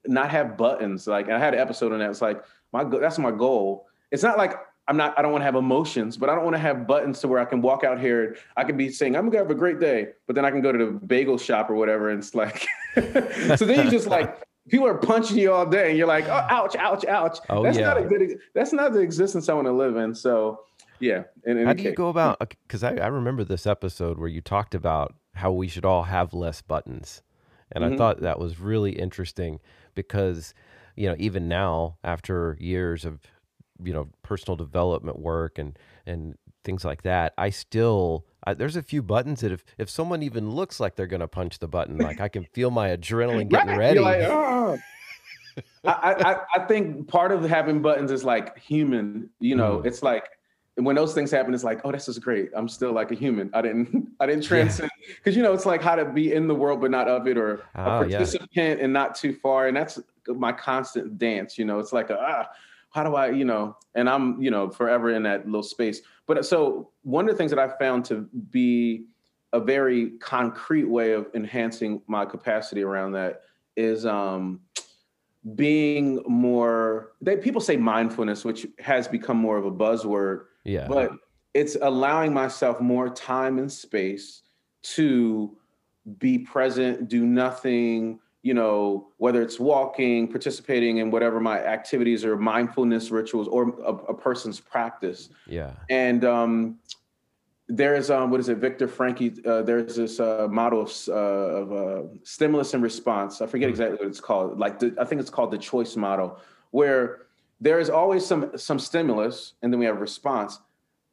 not have buttons. Like I had an episode on that. It's like my that's my goal. It's not like I'm not. I don't want to have emotions, but I don't want to have buttons to where I can walk out here. I can be saying I'm gonna have a great day, but then I can go to the bagel shop or whatever, and it's like. so then you just like people are punching you all day, and you're like, oh, ouch, ouch, ouch. Oh, that's yeah. not a good. That's not the existence I want to live in. So yeah. In, in how do you go about? Because I, I remember this episode where you talked about how we should all have less buttons, and mm-hmm. I thought that was really interesting because you know even now after years of you know personal development work and and things like that i still I, there's a few buttons that if if someone even looks like they're going to punch the button like i can feel my adrenaline getting ready like, oh. I, I, I think part of having buttons is like human. You know, mm. it's like when those things happen, it's like, oh, this is great. I'm still like a human. I didn't I didn't transcend because yeah. you know it's like how to be in the world but not of it, or oh, a participant yeah. and not too far. And that's my constant dance. You know, it's like a, ah, how do I, you know, and I'm you know forever in that little space. But so one of the things that I found to be a very concrete way of enhancing my capacity around that is um being more they people say mindfulness which has become more of a buzzword yeah. But it's allowing myself more time and space to be present do nothing you know whether it's walking participating in whatever my activities or mindfulness rituals or a, a person's practice. Yeah. And um there's um what is it Viktor Frankl uh, there's this uh, model of, uh, of uh, stimulus and response. I forget hmm. exactly what it's called. Like the, i think it's called the choice model where there is always some some stimulus and then we have response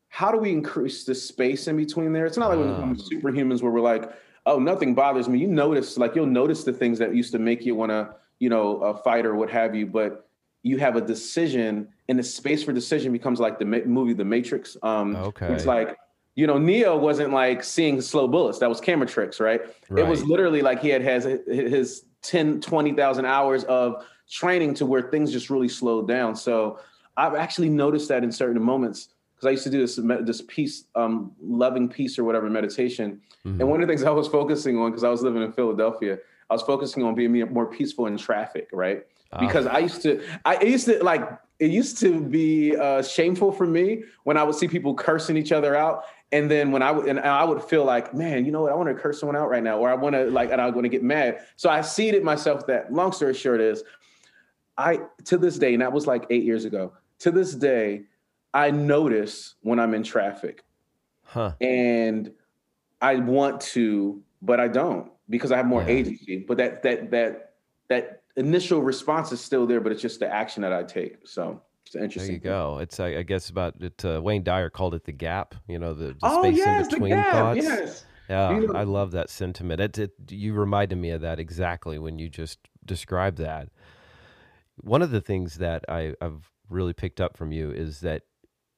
how do we increase the space in between there it's not like when ah. superhumans where we're like oh nothing bothers me you notice like you'll notice the things that used to make you want to you know uh, fight or what have you but you have a decision and the space for decision becomes like the ma- movie the matrix um okay it's like you know, Neo wasn't like seeing slow bullets. That was camera tricks, right? right. It was literally like he had has his 10, 20,000 hours of training to where things just really slowed down. So I've actually noticed that in certain moments because I used to do this this peace, um, loving peace or whatever meditation. Mm-hmm. And one of the things I was focusing on because I was living in Philadelphia, I was focusing on being more peaceful in traffic, right? Ah. Because I used to, I used to like it used to be uh, shameful for me when I would see people cursing each other out, and then when I would, and I would feel like, man, you know what? I want to curse someone out right now, or I want to like, and I want to get mad. So I seeded myself that. Long story short is, I to this day, and that was like eight years ago. To this day, I notice when I'm in traffic, huh. and I want to, but I don't because I have more yeah. agency. But that that that that initial response is still there, but it's just the action that I take. So it's interesting. There you go. It's I, I guess about it. Uh, Wayne Dyer called it the gap. You know, the, the oh, space yes, in between thoughts. Yes. Yeah, I love that sentiment. It, it, you reminded me of that exactly when you just described that. One of the things that I, I've really picked up from you is that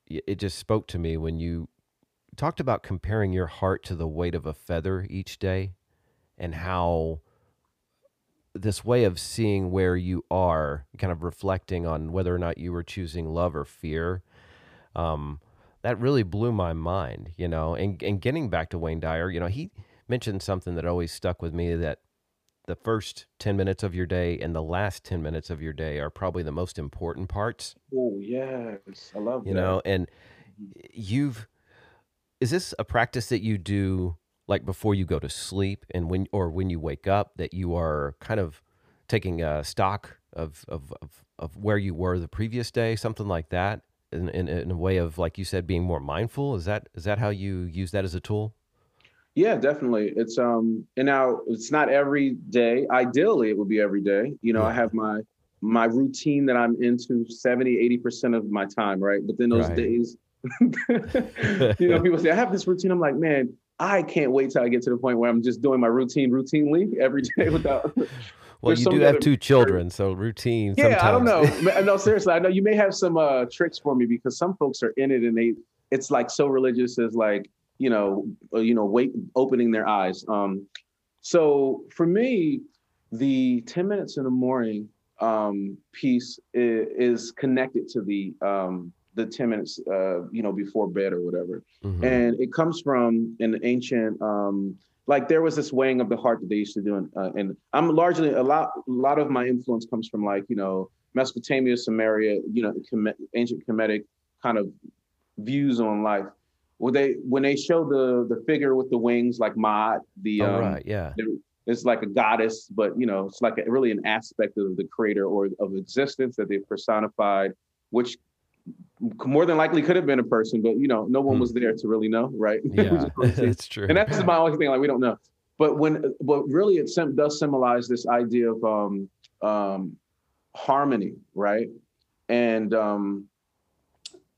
it just spoke to me when you talked about comparing your heart to the weight of a feather each day and how this way of seeing where you are, kind of reflecting on whether or not you were choosing love or fear, um, that really blew my mind, you know. And, and getting back to Wayne Dyer, you know, he mentioned something that always stuck with me that the first 10 minutes of your day and the last 10 minutes of your day are probably the most important parts. Oh, yes. I love you that. You know, and mm-hmm. you've, is this a practice that you do like before you go to sleep and when or when you wake up that you are kind of taking a stock of of of, of where you were the previous day something like that in, in, in a way of like you said being more mindful is that is that how you use that as a tool yeah definitely it's um and now it's not every day ideally it would be every day you know yeah. i have my my routine that i'm into 70 80% of my time right but then those right. days you know people say i have this routine i'm like man I can't wait till I get to the point where I'm just doing my routine routinely every day without. well, you do have two children, so routine. Yeah, sometimes. I don't know. no, seriously, I know you may have some uh, tricks for me because some folks are in it and they it's like so religious as like you know uh, you know wait opening their eyes. Um, so for me, the ten minutes in the morning um, piece is, is connected to the um, the 10 minutes uh, you know before bed or whatever mm-hmm. and it comes from an ancient um, like there was this weighing of the heart that they used to do and, uh, and i'm largely a lot a lot of my influence comes from like you know mesopotamia sumeria you know ancient kemetic kind of views on life well they when they show the the figure with the wings like Maat, the oh, um, right, yeah it's like a goddess but you know it's like a, really an aspect of the creator or of existence that they've personified which more than likely could have been a person, but you know, no one hmm. was there to really know, right? Yeah, that's true. And that's my only thing. Like we don't know. But when, but really, it sim- does symbolize this idea of um, um, harmony, right? And um,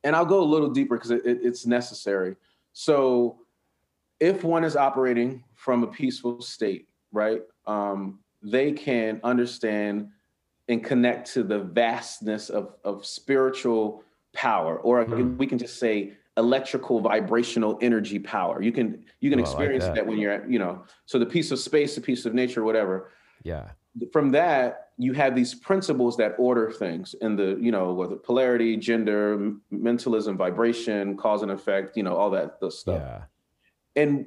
and I'll go a little deeper because it, it, it's necessary. So, if one is operating from a peaceful state, right, um, they can understand and connect to the vastness of, of spiritual power, or mm. we can just say electrical vibrational energy power. You can you can oh, experience like that. that when you're at, you know, so the peace of space, the peace of nature, whatever. Yeah. From that, you have these principles that order things in the, you know, whether polarity, gender, mentalism, vibration, cause and effect, you know, all that stuff. Yeah. And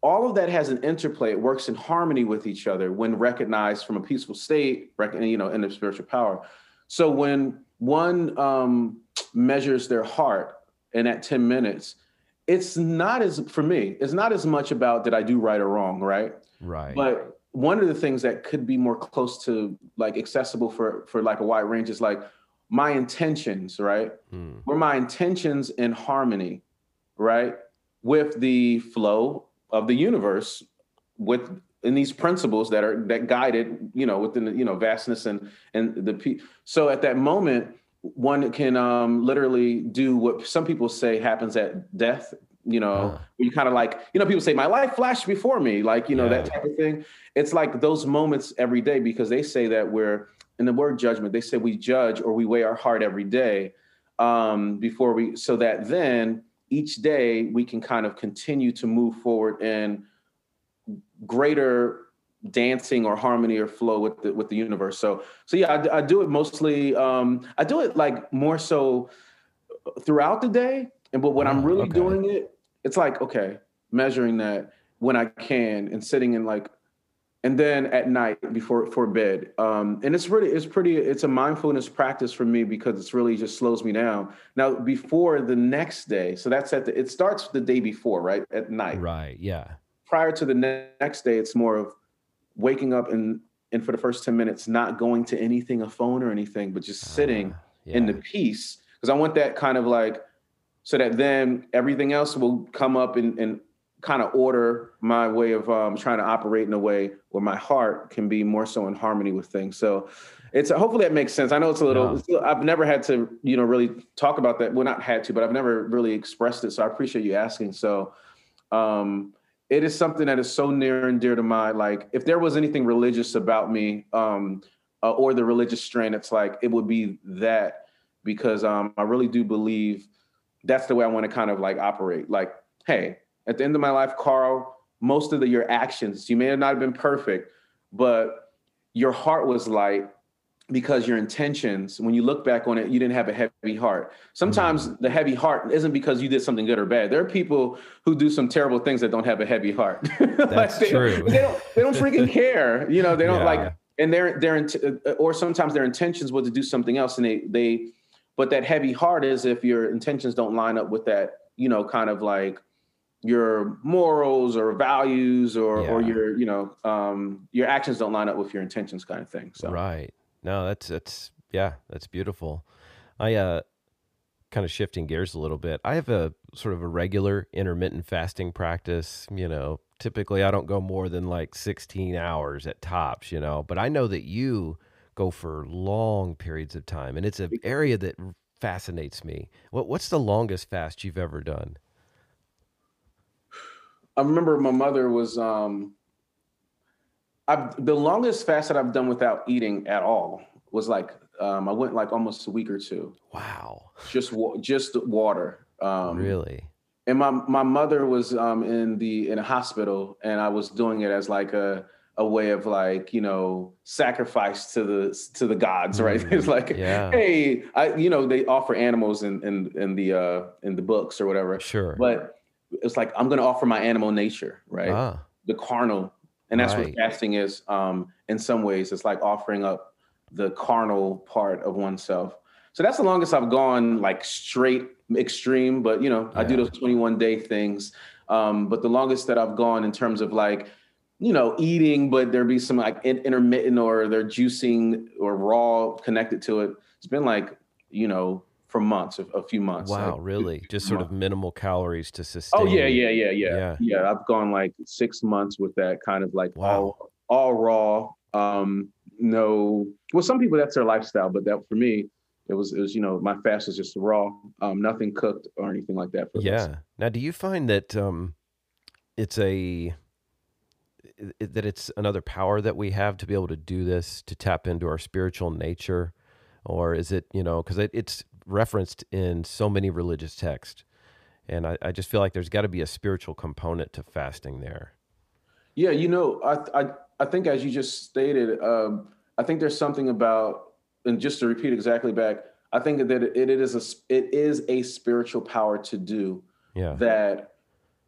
all of that has an interplay. It works in harmony with each other when recognized from a peaceful state, you know, in the spiritual power. So when one um, measures their heart, and at 10 minutes, it's not as for me. It's not as much about did I do right or wrong, right? Right. But one of the things that could be more close to like accessible for for like a wide range is like my intentions, right? Hmm. Were my intentions in harmony, right, with the flow of the universe with in these principles that are that guided you know within the you know vastness and and the so at that moment one can um literally do what some people say happens at death you know uh. you kind of like you know people say my life flashed before me like you know yeah. that type of thing it's like those moments every day because they say that we're in the word judgment they say we judge or we weigh our heart every day um before we so that then each day we can kind of continue to move forward in greater dancing or harmony or flow with the with the universe. So so yeah, I, I do it mostly. Um, I do it like more so throughout the day, and but when I'm really okay. doing it, it's like okay, measuring that when I can and sitting in like and then at night before for bed. Um, and it's really it's pretty it's a mindfulness practice for me because it's really just slows me down. Now before the next day so that's at the it starts the day before right at night. Right yeah. Prior to the next day it's more of waking up and and for the first 10 minutes not going to anything a phone or anything but just sitting uh, yeah. in the peace. Because i want that kind of like so that then everything else will come up and, and kind of order my way of um, trying to operate in a way where my heart can be more so in harmony with things. So it's hopefully that makes sense. I know it's a little. It's, I've never had to, you know, really talk about that. Well, not had to, but I've never really expressed it. So I appreciate you asking. So um, it is something that is so near and dear to my like. If there was anything religious about me um, uh, or the religious strain, it's like it would be that because um, I really do believe that's the way I want to kind of like operate. Like, hey, at the end of my life, Carl, most of the, your actions, you may have not been perfect, but your heart was light because your intentions, when you look back on it, you didn't have a heavy heart. Sometimes mm-hmm. the heavy heart isn't because you did something good or bad. There are people who do some terrible things that don't have a heavy heart. That's they, true. They don't, they don't freaking care. You know, they don't yeah. like, and their, their, uh, or sometimes their intentions were to do something else and they, they, but that heavy heart is if your intentions don't line up with that, you know, kind of like your morals or values or yeah. or your you know um your actions don't line up with your intentions kind of thing so. Right. No that's that's yeah that's beautiful. I uh kind of shifting gears a little bit i have a sort of a regular intermittent fasting practice you know. Typically i don't go more than like 16 hours at tops you know. But i know that you go for long periods of time and it's an area that fascinates me what what's the longest fast you've ever done I remember my mother was um I've the longest fast that I've done without eating at all was like um I went like almost a week or two. Wow. Just just water. Um Really? And my my mother was um in the in a hospital and I was doing it as like a a way of like you know sacrifice to the to the gods right mm, it's like yeah. hey i you know they offer animals in in in the uh in the books or whatever sure but it's like I'm going to offer my animal nature, right? Ah. The carnal, and that's right. what fasting is. Um, in some ways, it's like offering up the carnal part of oneself. So that's the longest I've gone, like straight extreme. But you know, yeah. I do those 21 day things. Um, but the longest that I've gone in terms of like, you know, eating, but there'd be some like intermittent or they're juicing or raw connected to it. It's been like, you know, for months, a, few months. Wow, like, really? Just sort of minimal calories to sustain. Oh yeah, yeah, yeah, yeah, yeah. Yeah, I've gone like six months with that kind of like wow. all all raw. Um, no, well, some people that's their lifestyle, but that for me, it was it was you know my fast was just raw, um, nothing cooked or anything like that. yeah. Now, do you find that um, it's a that it's another power that we have to be able to do this to tap into our spiritual nature? Or is it you know because it, it's referenced in so many religious texts. And I, I just feel like there's got to be a spiritual component to fasting there. Yeah you know i i, I think as you just stated um, i think there's something about and just to repeat exactly back i think that it, it is a it is a spiritual power to do yeah. that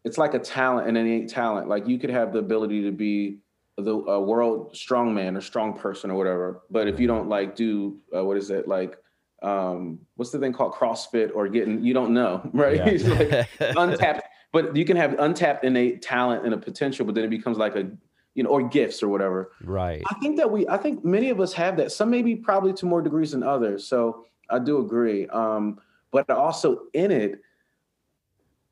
it's like a talent and innate talent. Like you could have the ability to be the a world strong man or strong person or whatever, but if you don't like do uh, what is it like? Um, what's the thing called CrossFit or getting you don't know, right? Yeah. like untapped, but you can have untapped innate talent and a potential, but then it becomes like a you know, or gifts or whatever. Right. I think that we, I think many of us have that. Some maybe probably to more degrees than others. So I do agree. Um, but also in it,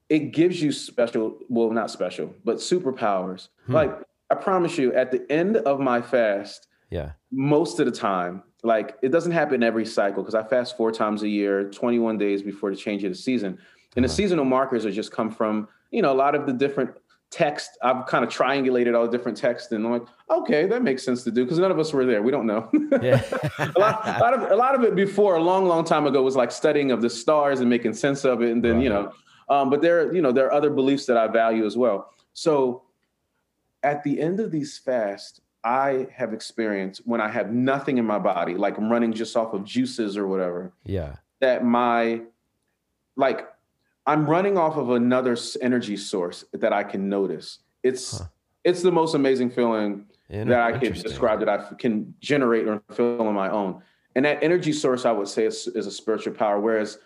it gives you special, well, not special, but superpowers. Hmm. Like I promise you, at the end of my fast, yeah, most of the time, like it doesn't happen every cycle because I fast four times a year, 21 days before the change of the season. And uh-huh. the seasonal markers are just come from, you know, a lot of the different text. I've kind of triangulated all the different texts, and I'm like, okay, that makes sense to do because none of us were there. We don't know. Yeah. a, lot, a, lot, of a lot of it before a long, long time ago was like studying of the stars and making sense of it, and then you know um, but there, you know, there are other beliefs that I value as well. So at the end of these fasts, I have experienced when I have nothing in my body, like I'm running just off of juices or whatever. Yeah. That my, like, I'm running off of another energy source that I can notice. It's, huh. it's the most amazing feeling that I can describe that I can generate or feel on my own. And that energy source, I would say, is, is a spiritual power. Whereas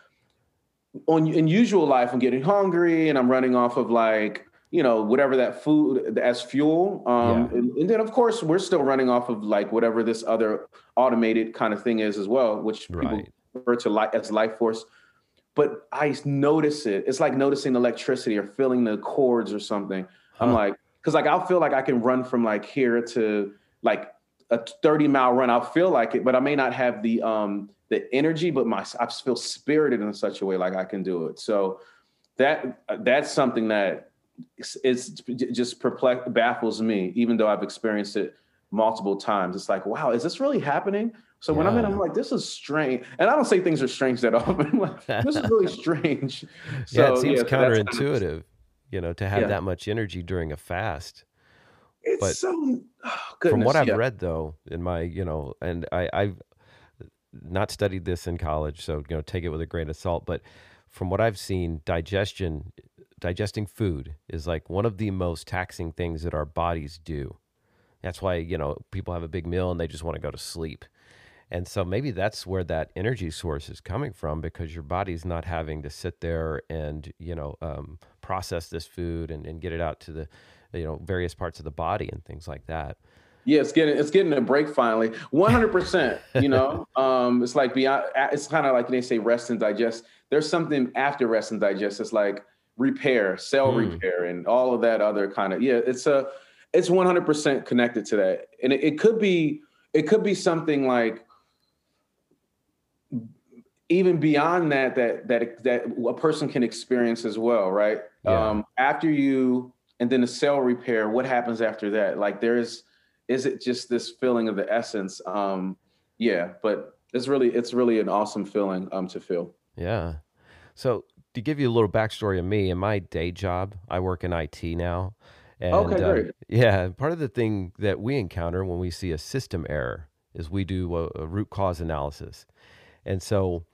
on in usual life, I'm getting hungry and I'm running off of like you know whatever that food as fuel um, yeah. and, and, then of course we're still running off of like whatever this other automated kind of thing is as well which right. people refer to life as life force but i notice it it's like noticing electricity or feeling the cords or something huh. i'm like because like i'll feel like i can run from like here to like a 30 mile run i'll feel like it but i may not have the um the energy, but my I feel spirited in such a way like I can do it. So that that's something that it's just perplex baffles me, even though I've experienced it multiple times. It's like, wow, is this really happening? So yeah. when I'm in, I'm like, this is strange. And I don't say things are strange that often. like, this is really strange. So, yeah, it seems yeah, counterintuitive, you know, to have yeah. that much energy during a fast. It's but so oh, goodness, from what I've read though, in my, you know, and I, I've not studied this in college, so you know, take it with a grain of salt. But from what I've seen, digestion, digesting food is like one of the most taxing things that our bodies do. That's why you know people have a big meal and they just want to go to sleep. And so maybe that's where that energy source is coming from because your body's not having to sit there and you know um, process this food and, and get it out to the you know various parts of the body and things like that. Yeah, it's getting it's getting a break finally. One hundred percent. You know, um, it's like beyond. It's kind of like they say rest and digest. There's something after rest and digest. It's like repair, cell mm. repair, and all of that other kind of. Yeah, it's a. It's one hundred percent connected to that, and it, it could be. It could be something like even beyond that that that that a person can experience as well right yeah. um after you and then the cell repair what happens after that like there's is it just this feeling of the essence? Um, yeah, but it's really it's really an awesome feeling um, to feel. Yeah. So to give you a little backstory of me and my day job, I work in IT now. And, okay, uh, great. Uh, yeah, part of the thing that we encounter when we see a system error is we do a, a root cause analysis, and so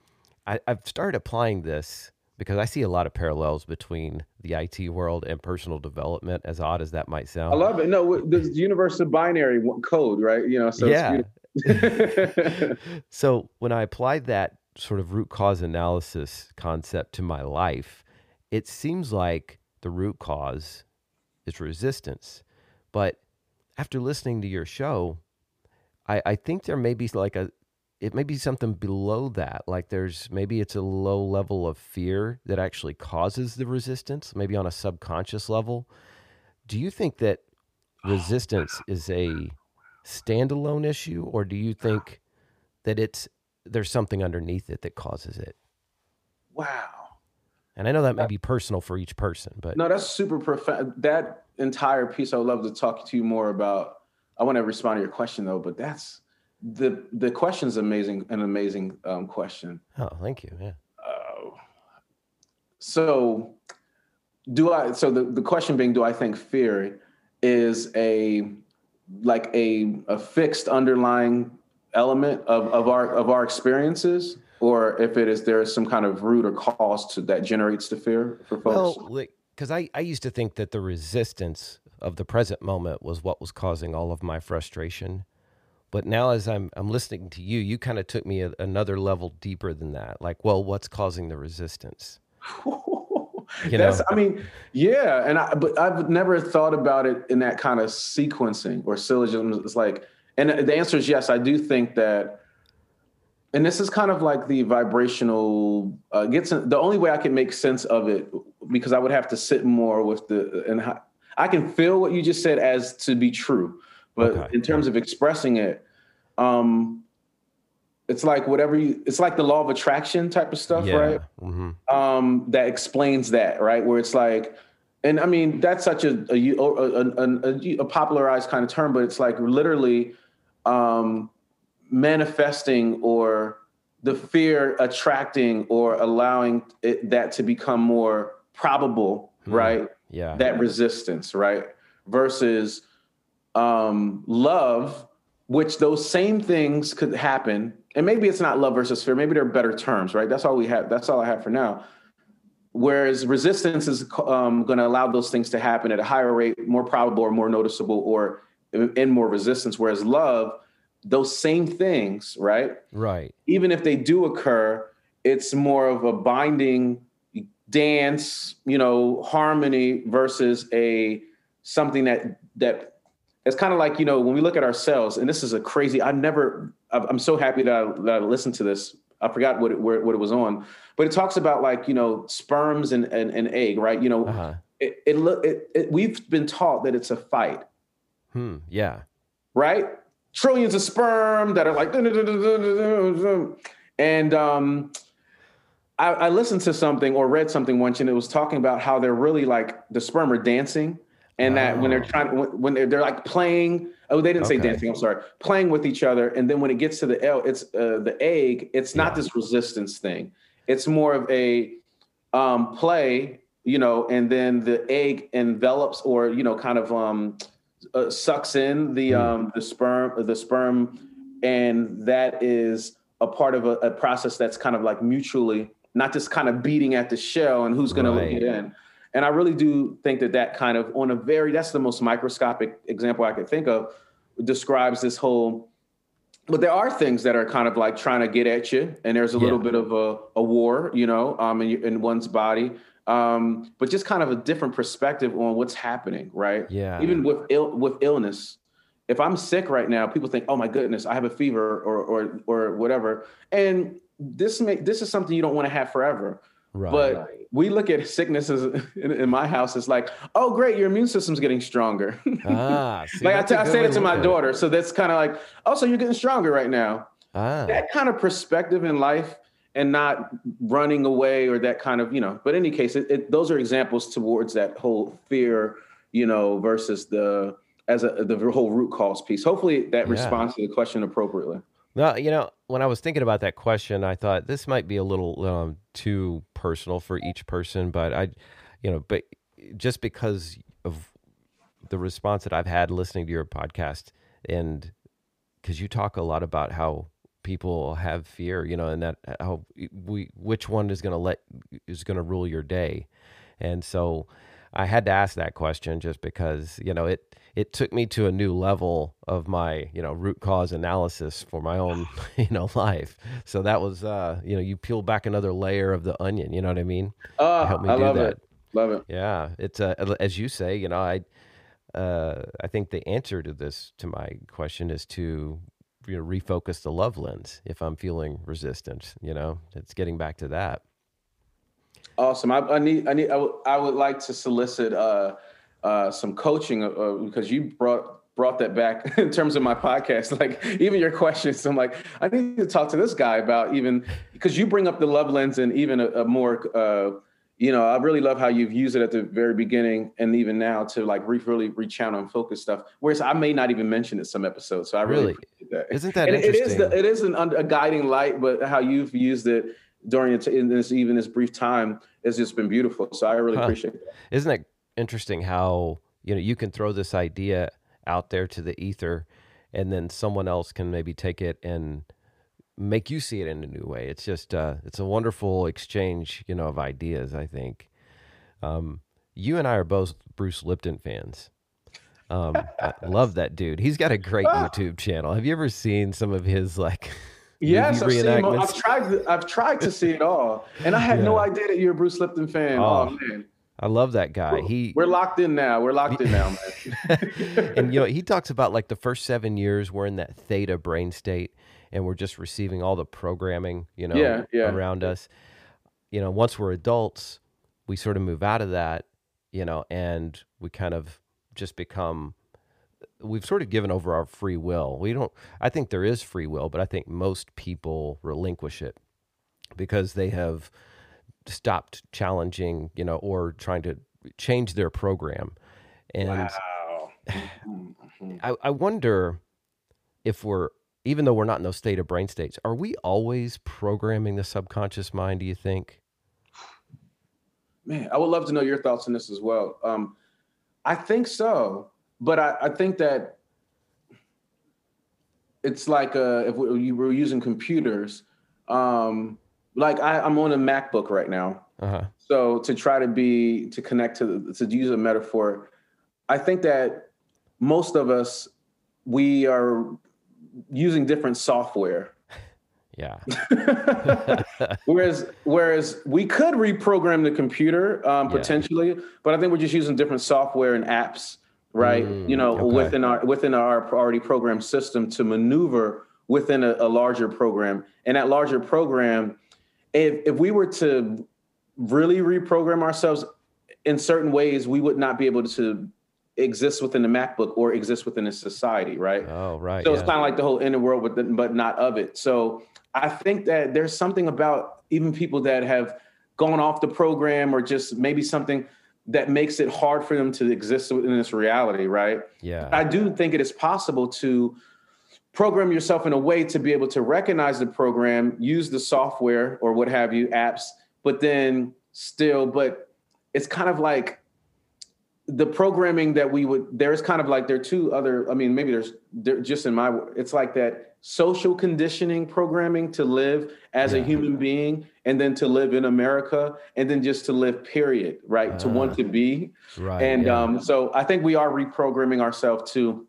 I, I've started applying this because I see a lot of parallels between the IT world and personal development, as odd as that might sound. I love it. No, the universe of binary code, right? You know, so yeah. so when I applied that sort of root cause analysis concept to my life, it seems like the root cause is resistance. But after listening to your show, I, I think there may be like a it may be something below that. Like there's maybe it's a low level of fear that actually causes the resistance, maybe on a subconscious level. Do you think that oh, resistance is a standalone issue, or do you think that it's there's something underneath it that causes it? Wow. And I know that may be personal for each person, but no, that's super profound. That entire piece, I would love to talk to you more about. I want to respond to your question though, but that's the the question is amazing, an amazing um, question. Oh, thank you. Yeah. Uh, so, do I? So the the question being, do I think fear is a like a a fixed underlying element of of our of our experiences? or if it is there is some kind of root or cause to that generates the fear for folks? Well, because I, I used to think that the resistance of the present moment was what was causing all of my frustration. But now, as I'm I'm listening to you, you kind of took me a, another level deeper than that. Like, well, what's causing the resistance? you That's, know? I mean, yeah, and I, but I've never thought about it in that kind of sequencing or syllogism. It's like, and the answer is yes. I do think that, and this is kind of like the vibrational uh, gets. In, the only way I can make sense of it because I would have to sit more with the and I can feel what you just said as to be true but okay. in terms of expressing it, um, it's like whatever you it's like the law of attraction type of stuff, yeah. right? Mm-hmm. Um, that explains that, right? Where it's like, and I mean that's such a a, a, a, a popularized kind of term, but it's like literally um, manifesting or the fear attracting or allowing it, that to become more probable, mm. right? Yeah. That resistance, right? Versus um, love, which those same things could happen. And maybe it's not love versus fear. Maybe they're better terms, right? That's all we have. That's all I have for now. Whereas resistance is um, going to allow those things to happen at a higher rate, more probable or more noticeable, or in more resistance. Whereas love, those same things, right? Right. Even if they do occur, it's more of a binding dance, you know, harmony versus a something that that it's kind of like you know when we look at ourselves and this is a crazy i never i'm so happy that i, that I listened to this. I forgot what it, where, what it was on. But it talks about like you know sperms and and, and egg right? You know uh-huh. it, it, it, it we've been taught that it's a fight. Hmm yeah. Right? Trillions of sperm that are like and um I, I listened to something or read something once and it was talking about how they're really like the sperm are dancing and that when they're trying when they're, they're like playing oh they didn't okay. say dancing i'm sorry playing with each other and then when it gets to the l it's uh, the egg it's not yeah. this resistance thing it's more of a um, play you know and then the egg envelops or you know kind of um, uh, sucks in the mm. um, the sperm the sperm and that is a part of a, a, process that's kind of like mutually not just kind of beating at the shell and who's going right. to get in and I really do think that that kind of, on a very, that's the most microscopic example I could think of, describes this whole. But there are things that are kind of like trying to get at you, and there's a yeah. little bit of a, a war, you know, um, in, in one's body. Um, but just kind of a different perspective on what's happening, right? Yeah. Even with Ill, with illness, if I'm sick right now, people think, "Oh my goodness, I have a fever or or or whatever," and this may this is something you don't want to have forever. Right. But we look at sicknesses in, in, my house. It's like, oh, great, your immune system's getting stronger. Ah, see, like I, t- I say it to my daughter. So that's kind of like, oh, so you're getting stronger right now. Ah. That kind of perspective in life and not running away or that kind of, you know, but in any case, it, it, those are examples towards that whole fear, you know, versus the, as a, the whole root cause piece. Hopefully that yeah. responds to the question appropriately. No, you know, when I was thinking about that question, I thought this might be a little um, too personal for each person, but I, you know, but just because of the response that I've had listening to your podcast, and because you talk a lot about how people have fear, you know, and that how we which one is going to let is going to rule your day, and so I had to ask that question just because you know it it took me to a new level of my you know root cause analysis for my own you know life. So that was uh you know you peel back another layer of the onion you know what i mean? Uh, help me I do love that. it. love it. Yeah it's uh, as you say you know i uh i think the answer to this to my question is to you know refocus the love lens if i'm feeling resistance you know? It's getting back to that awesome i, I need i need I, w- I would like to solicit uh uh, some coaching uh, uh, because you brought brought that back in terms of my podcast. Like even your questions, I'm like, I need to talk to this guy about even because you bring up the love lens and even a, a more uh, you know, I really love how you've used it at the very beginning and even now to like re- really rechannel and focus stuff. Whereas I may not even mention it some episodes, so I really, really? that. Isn't that and interesting? It is the, it is an, a guiding light, but how you've used it during it in this even this brief time has just been beautiful. So I really huh. appreciate that. Isn't that interesting? How you know you can throw this idea out there to the ether, and then someone else can maybe take it and make you see it in a new way. It's just uh, it's a wonderful exchange, you know, of ideas. I think um, you and I are both Bruce Lipton fans. Um, I love that dude. He's got a great YouTube channel. Have you ever seen some of his like? Yes, I've, seen, I've tried. I've tried to see it all, and I had yeah. no idea that you're a Bruce Lipton fan. Oh, oh man. I love that guy. He we're locked in now. We're locked in now, man. and you know, he talks about like the first seven years we're in that theta brain state, and we're just receiving all the programming, you know, yeah, yeah. around us. You know, once we're adults, we sort of move out of that, you know, and we kind of just become we've sort of given over our free will. We don't I think there is free will, but I think most people relinquish it because they have stopped challenging, you know, or trying to change their program. And wow. Mm-hmm. I, I wonder if we're even though we're not in those state of brain states, are we always programming the subconscious mind, do you think? Man, I would love to know your thoughts on this as well. Um, I think so, but I, I think that it's like uh, if we, were using computers, um, like I, am on a MacBook right now. Uh-huh. So to try to be to connect to to use a metaphor, I think that most of us we are using different software. Yeah. whereas whereas we could reprogram the computer um, potentially, yeah. but I think we're just using different software and apps, right? Mm, you know, okay. within our within our already programmed system to maneuver within a, a larger program. And that larger program, if if we were to really reprogram ourselves in certain ways, we would not be able to exist within the MacBook or exist within a society, right? Oh, right. So yeah. it's kind of like the whole inner world, but the, but not of it. So I think that there's something about even people that have gone off the program or just maybe something that makes it hard for them to exist in this reality, right? Yeah. I do think it is possible to program yourself in a way to be able to recognize the program, use the software or what have you, apps, but then still, but it's kind of like the programming that we would there's kind of like there are two other i mean maybe there's there, just in my it's like that social conditioning programming to live as yeah. a human being and then to live in america and then just to live period right uh, to want to be right and yeah. um so i think we are reprogramming ourselves to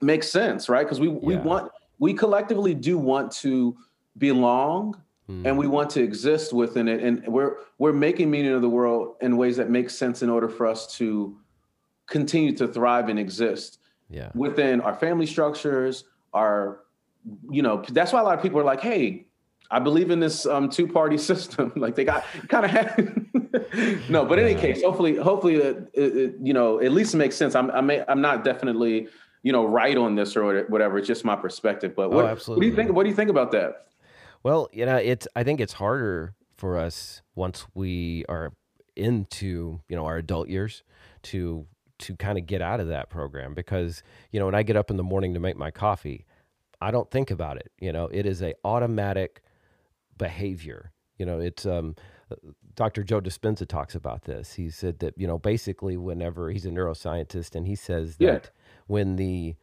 make sense right because we we yeah. want we collectively do want to belong and we want to exist within it and we're we're making meaning of the world in ways that make sense in order for us to continue to thrive and exist yeah. within our family structures, our, you know, that's why a lot of people are like, hey, I believe in this um, two party system. like they got kind of have. no, but in any case, hopefully, hopefully, it, it, you know, at least it makes sense. I'm, I may, I'm not definitely, you know, right on this or whatever. It's just my perspective. But what, oh, what do you think? What do you think about that? Well, you know, it's. I think it's harder for us once we are into, you know, our adult years to to kind of get out of that program because you know when I get up in the morning to make my coffee, I don't think about it. You know, it is a automatic behavior. You know, it's um, Dr. Joe Dispenza talks about this. He said that you know basically whenever he's a neuroscientist and he says that yeah. when the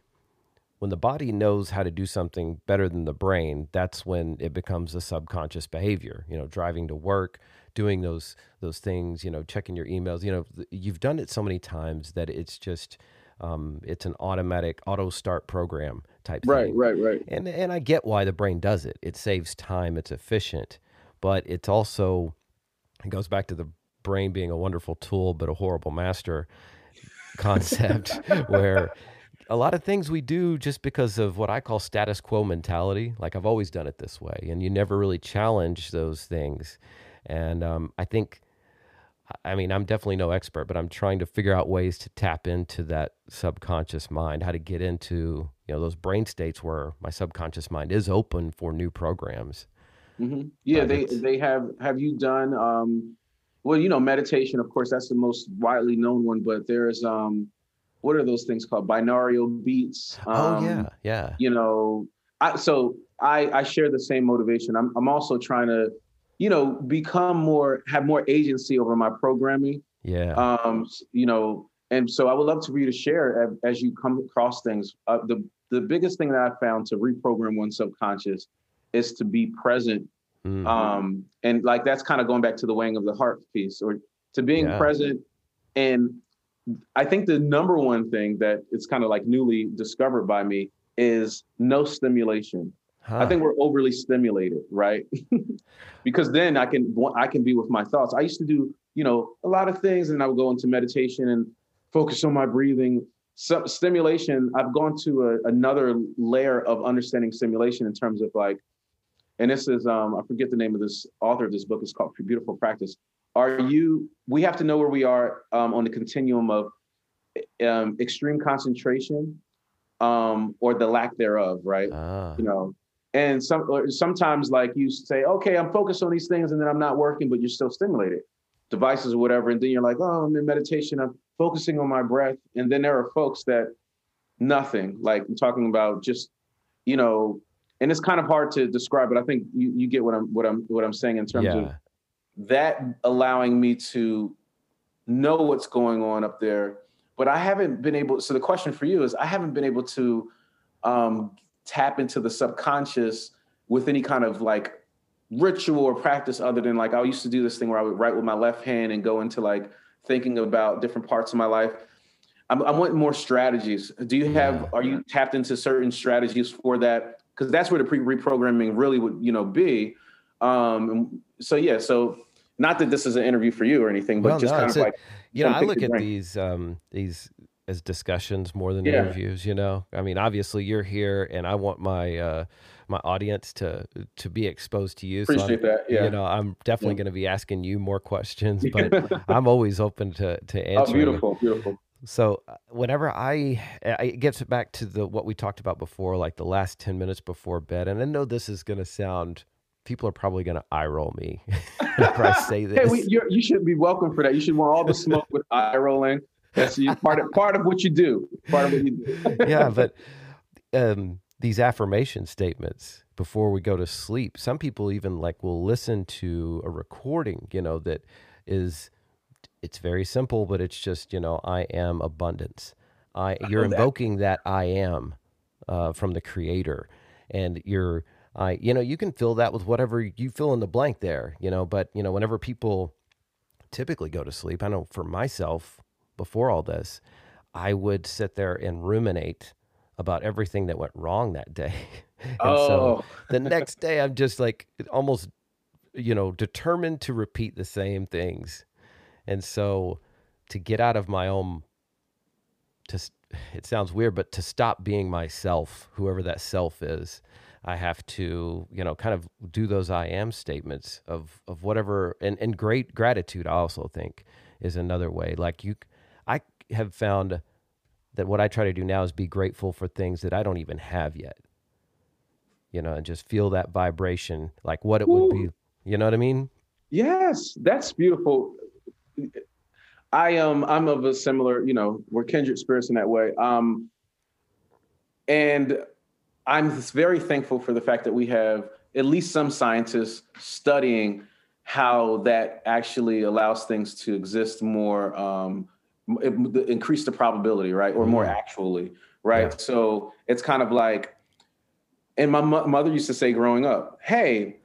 when the body knows how to do something better than the brain, that's when it becomes a subconscious behavior. You know, driving to work, doing those those things, you know, checking your emails. You know, you've done it so many times that it's just um, it's an automatic auto start program type right, thing. Right, right, right. And and I get why the brain does it. It saves time. It's efficient, but it's also it goes back to the brain being a wonderful tool but a horrible master concept where a lot of things we do just because of what I call status quo mentality. Like I've always done it this way, and you never really challenge those things. And um, I think, I mean, I'm definitely no expert, but I'm trying to figure out ways to tap into that subconscious mind, how to get into you know those brain states where my subconscious mind is open for new programs. Mm-hmm. Yeah, they they have. Have you done? Um, well, you know, meditation, of course, that's the most widely known one, but there's um what are those things called? Binaural beats. Um, oh yeah, yeah. You know, I so I I share the same motivation. I'm I'm also trying to, you know, become more have more agency over my programming. Yeah. Um, you know, and so I would love for you to share as, as you come across things. Uh, the the biggest thing that I found to reprogram one's subconscious is to be present. Mm-hmm. Um, and like that's kind of going back to the weighing of the heart piece, or to being yeah. present. And I think the number one thing that it's kind of like newly discovered by me is no stimulation. Huh. I think we're overly stimulated, right? because then I can I can be with my thoughts. I used to do, you know, a lot of things, and I would go into meditation and focus on my breathing. So, stimulation. I've gone to a, another layer of understanding stimulation in terms of like, and this is um, I forget the name of this author of this book. It's called Beautiful Practice. Are you? We have to know where we are um, on the continuum of um, extreme concentration um, or the lack thereof, right? Ah. You know, and some sometimes like you say, okay, I'm focused on these things, and then I'm not working, but you're still stimulated, devices or whatever, and then you're like, oh, I'm in meditation, I'm focusing on my breath, and then there are folks that nothing, like I'm talking about just, you know, and it's kind of hard to describe, but I think you, you get what I'm what I'm what I'm saying in terms yeah. of that allowing me to know what's going on up there but I haven't been able. So the question for you is, I haven't been able to um, tap into the subconscious with any kind of like ritual or practice other than like I used to do this thing where I would write with my left hand and go into like thinking about different parts of my life. I'm, I want more strategies. Do you have? Are you tapped into certain strategies for that? Because that's where the pre reprogramming really would you know be. Um, so yeah, so not that this is an interview for you or anything, but well, just no, kind of like you know, I look at these um, these as discussions more than yeah. interviews. You know, I mean, obviously you're here, and I want my uh, my audience to to be exposed to you. Appreciate so that. Yeah, you know, I'm definitely yeah. going to be asking you more questions, but I'm always open to to answer. Oh, beautiful, beautiful. So uh, whenever I, it gets back to the what we talked about before, like the last ten minutes before bed, and I know this is going to sound people are probably going to eye roll me if I say this. Hey, we, you should be welcome for that. You should want all the smoke with eye rolling. That's part of part of what you do. Part of what you do. yeah, but um, these affirmation statements before we go to sleep. Some people even like will listen to a recording. You know that is. It's very simple, but it's just you know I am abundance. I you're invoking that. that I am uh, from the Creator, and you're I, you know, you can fill that with whatever you fill in the blank there, you know, but, you know, whenever people typically go to sleep, I know for myself before all this, I would sit there and ruminate about everything that went wrong that day. and oh. so the next day, I'm just like almost, you know, determined to repeat the same things. And so to get out of my own, to, it sounds weird, but to stop being myself, whoever that self is, I have to, you know, kind of do those I am statements of of whatever and, and great gratitude I also think is another way. Like you have found that what I try to do now is be grateful for things that I don't even have yet. You know, and just feel that vibration, like what it Ooh. would be. You know what I mean? Yes, that's beautiful. I am um, I'm of a similar, you know, we're kindred spirits in that way. Um and I'm very thankful for the fact that we have at least some scientists studying how that actually allows things to exist more, um, increase the probability, right, or more mm-hmm. actually, right. Yeah. So it's kind of like, and my mo- mother used to say growing up, "Hey,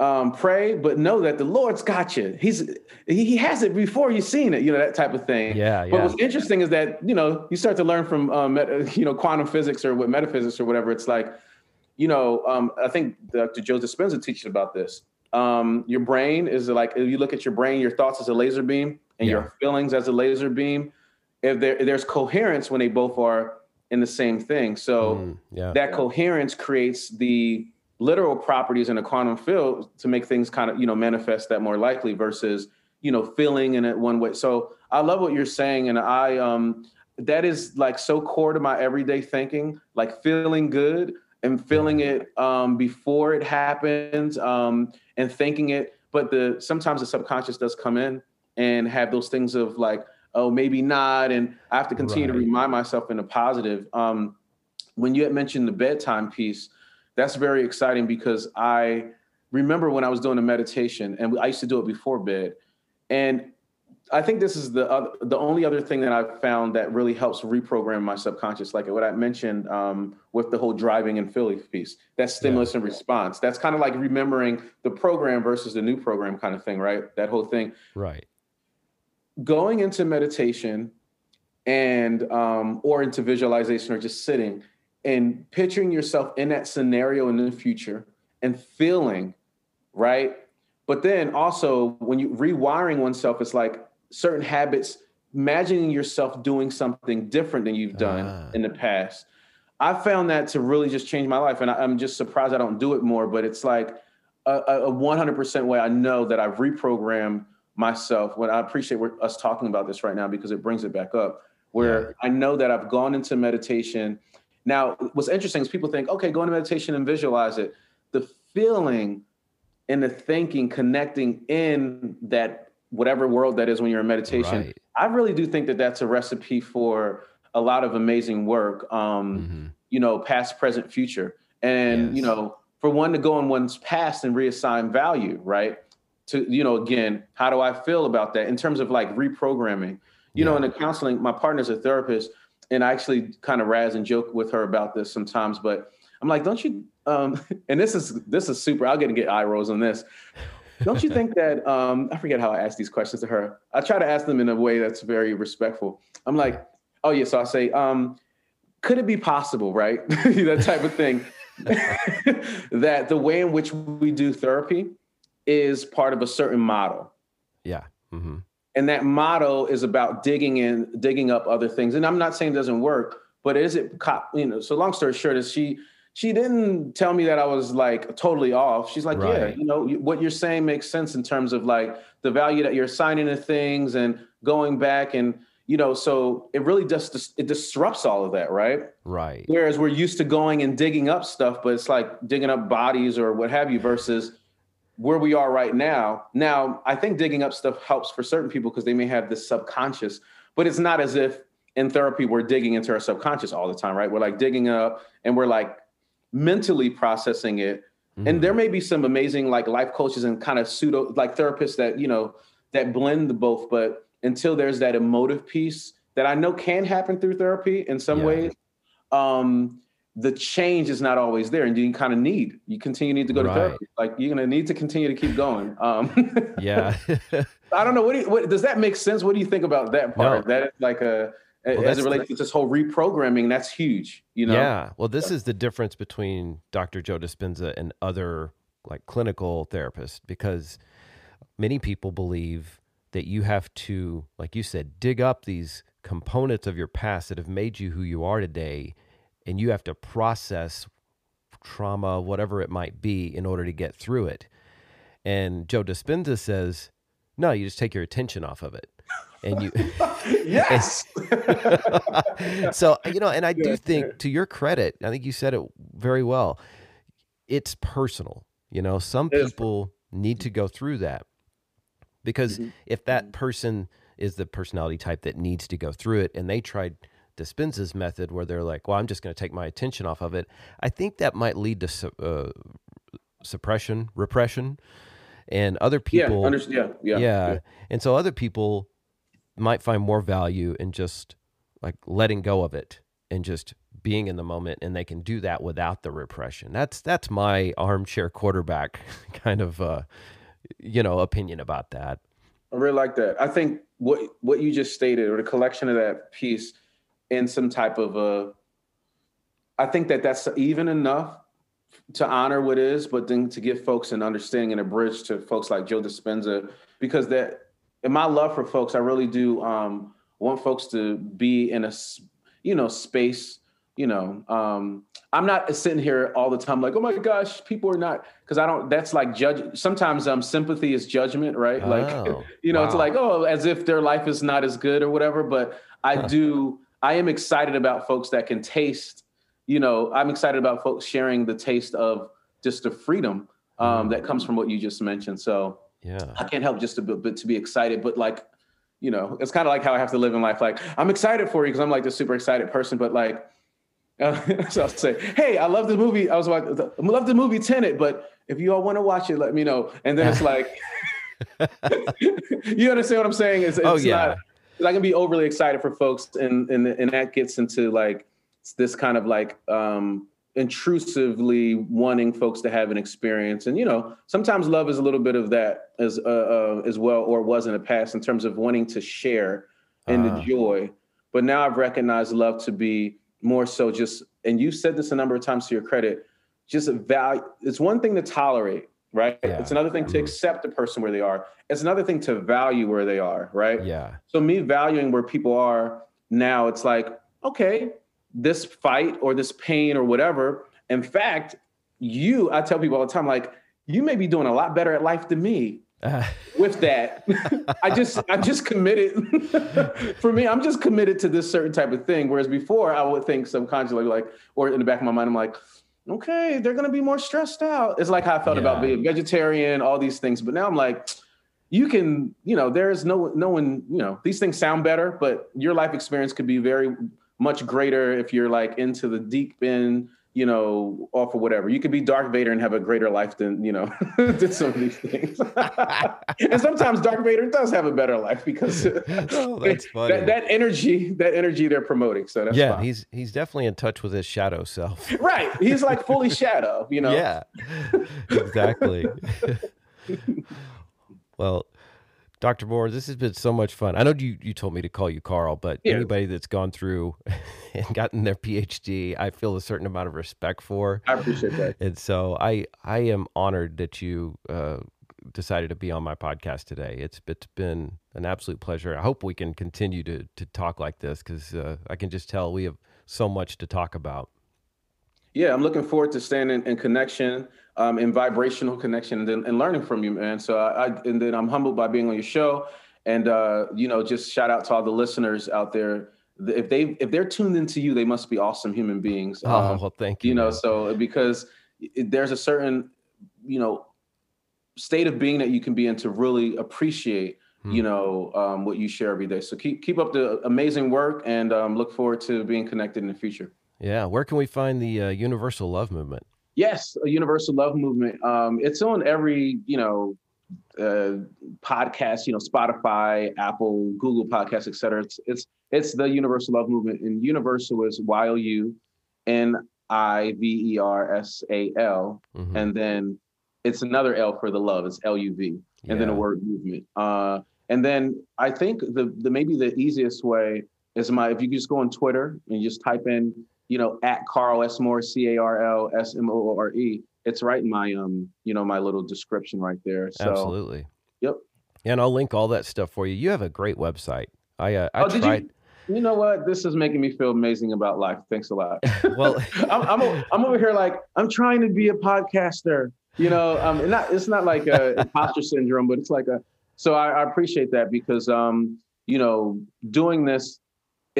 um, pray, but know that the Lord's got you. He's he has it before you've seen it, you know that type of thing. Yeah, yeah. But what's interesting is that you know you start to learn from um, you know quantum physics or what metaphysics or whatever. It's like, you know, um, I think Dr. Joe Dispenza teaches about this. Um, your brain is like if you look at your brain, your thoughts as a laser beam, and yeah. your feelings as a laser beam. If, there, there's coherence when they both are in the same thing, so mm, yeah. that coherence creates the literal properties in a quantum field to make things kind of you know manifest that more likely versus you know feeling in it one way so i love what you're saying and i um that is like so core to my everyday thinking like feeling good and feeling it um before it happens um and thinking it but the sometimes the subconscious does come in and have those things of like, oh, maybe not. And I have to continue right. to remind myself in a positive. Um, when you had mentioned the bedtime piece, that's very exciting because I remember when I was doing a meditation, and I used to do it before bed. And I think this is the other, the only other thing that I've found that really helps reprogram my subconscious, like what I mentioned um, with the whole driving and Philly piece. That stimulus yeah. and response. That's kind of like remembering the program versus the new program kind of thing, right? That whole thing. Right. Going into meditation and um, or into visualization or just sitting and picturing yourself in that scenario in the future and feeling right but then also when you rewiring oneself it's like certain habits imagining yourself doing something different than you've done ah. in the past i found that to really just change my life and I, am just surprised i don't do it more but it's like a, a 100% way i know that i've reprogrammed myself when i appreciate us talking about this right now because it brings it back up where yeah. i know that i've gone into meditation now, what's interesting is people think, okay, go into meditation and visualize it. The feeling and the thinking, connecting in that whatever world that is when you're in meditation, right. I really do think that that's a recipe for a lot of amazing work. Um, mm-hmm. You know, past, present, future, and yes. you know, for one to go in one's past and reassign value, right? To you know, again, how do I feel about that in terms of like reprogramming? You yeah. know, in the counseling, my partner's a therapist and I actually kind of razz and joke with her about this sometimes, but I'm like, don't you? Um, and this is this is super. I'll get to get eye rolls on this. Don't you think that? Um, I forget how I ask these questions to her. I try to ask them in a way that's very respectful. I'm like, oh yeah. So I say, um, could it be possible, right? that type of thing. that the way in which we do therapy is part of a certain model. Yeah. Mm-hmm and that model is about digging in digging up other things and i'm not saying it doesn't work but is it cop? you know so long story short is she she didn't tell me that i was like totally off she's like right. yeah you know what you're saying makes sense in terms of like the value that you're assigning to things and going back and you know so it really just it disrupts all of that right right whereas we're used to going and digging up stuff but it's like digging up bodies or what have you versus where we are right now. Now, I think digging up stuff helps for certain people because they may have this subconscious, but it's not as if in therapy we're digging into our subconscious all the time, right? We're like digging up and we're like mentally processing it. Mm-hmm. And there may be some amazing like life coaches and kind of pseudo like therapists that, you know, that blend the both, but until there's that emotive piece that I know can happen through therapy in some yeah. ways, um, the change is not always there and you kind of need you continue need to go right. to therapy. Like you're going to need to continue to keep going. Um yeah. I don't know what, do you, what does that make sense? What do you think about that part? No. that is like a well, as it relates to this whole reprogramming that's huge you know? Yeah well this is the difference between dr joe dispenza and other like clinical therapists because many people believe that you have to like you said dig up these components of your past that have made you who you are today and you have to process trauma, whatever it might be, in order to get through it. And Joe Dispenza says, no, you just take your attention off of it. And you, yes. so, you know, and I do think to your credit, I think you said it very well. It's personal. You know, some people need to go through that because mm-hmm. if that mm-hmm. person is the personality type that needs to go through it and they tried Dispenza's method, where they're like, "Well, I'm just going to take my attention off of it," I think that might lead to su- uh, suppression, repression, and other people. Yeah, under- yeah, yeah, yeah, yeah. And so other people might find more value in just like letting go of it and just being in the moment and they can do that without the repression that's that's my armchair quarterback kind of uh you know opinion about that i really like that i think what what you just stated or the collection of that piece in some type of a I think that that's even enough to honor what is, but then to give folks an understanding and a bridge to folks like Joe Dispenza, because that in my love for folks, I really do um, want folks to be in a you know space. You know, um, I'm not sitting here all the time like, oh my gosh, people are not because I don't. That's like judge. Sometimes um, sympathy is judgment, right? Oh, like, you know, wow. it's like oh, as if their life is not as good or whatever. But I do I am excited about folks that can taste, you know, I'm excited about folks sharing the taste of just the freedom um, mm-hmm. that comes from what you just mentioned. So Yeah. I can't help just to be, to be excited, but like, you know, it's kind of like how I have to live in life. Like, I'm excited for you because I'm like this super excited person, but like, uh, so I'll say, hey, I love the movie. I was like, I love the movie Tenet, but if you all want to watch it, let me know. And then it's like, you understand what I'm saying? It's, oh yeah. not, I can be overly excited for folks, and and and that gets into like this kind of like um intrusively wanting folks to have an experience and you know sometimes love is a little bit of that as uh, uh, as well or was in the past in terms of wanting to share and Ah. the joy but now i've recognized love to be more so just and you said this a number of times to your credit just a value it's one thing to tolerate right Yeah. it's another thing to accept a person where they are it's another thing to value where they are right Yeah. so me valuing where people are now, it's like, okay, this fight or this pain or whatever. In fact, you, I tell people all the time, like, you may be doing a lot better at life than me Uh, with that. I just, I'm just committed. For me, I'm just committed to this certain type of thing. Whereas before, I would think subconsciously, like, or in the back of my mind, I'm like, okay, they're gonna be more stressed out. It's like how I felt about being vegetarian, all these things. But now I'm like, you can, you know, there's no no one, you know, these things sound better, but your life experience could be very much greater if you're like into the deep end, you know, off of whatever. You could be Darth Vader and have a greater life than, you know, than some of these things. and sometimes Darth Vader does have a better life because oh, that's funny. that, that energy, that energy they're promoting. So that's yeah, fine. he's he's definitely in touch with his shadow self. right. He's like fully shadow, you know. Yeah, exactly. well, Dr. Moore, this has been so much fun. I know you, you told me to call you Carl, but Yeah. anybody that's gone through and gotten their PhD, I feel a certain amount of respect for. I appreciate that. And so I I am honored that you uh, decided to be on my podcast today. It's it's been an absolute pleasure. I hope we can continue to to talk like this because uh, I can just tell we have so much to talk about. Yeah, I'm looking forward to staying in, in connection, um, in vibrational connection, and, then- and learning from you, man. So I, I and then I'm humbled by being on your show, and uh, you know, just shout out to all the listeners out there. If they if they're tuned into you, they must be awesome human beings. Oh Um, well, thank you. you know, man. so because it, there's a certain, you know, state of being that you can be in to really appreciate, Hmm. you know, um, what you share every day. So keep keep up the amazing work, and um, look forward to being connected in the future. Yeah, where can we find the uh, Youniversal Luv Movement? Yes, a Youniversal Luv Movement. Um, it's on every, you know, uh, podcast, you know, Spotify, Apple, Google Podcasts, et cetera. It's it's it's the Youniversal Luv Movement, and universal is Y O U N I V E R S A L, Mhm. and then it's another L for the love. It's L U V, and then a word movement. Uh, and then I think the the maybe the easiest way is my if you just go on Twitter and just type in you know at Carl S Moore C A R L S M O O R E. It's right in my um you know my little description right there. So Absolutely. Yep. And I'll link all that stuff for you. You have a great website. I uh, I Oh, did tried. you? You know what? This is making me feel amazing about life. Thanks a lot. Well, I'm, I'm, I'm over here like I'm trying to be a podcaster. You know, um, not it's not like a imposter syndrome, but it's like a. So I, I appreciate that because um, you know, doing this,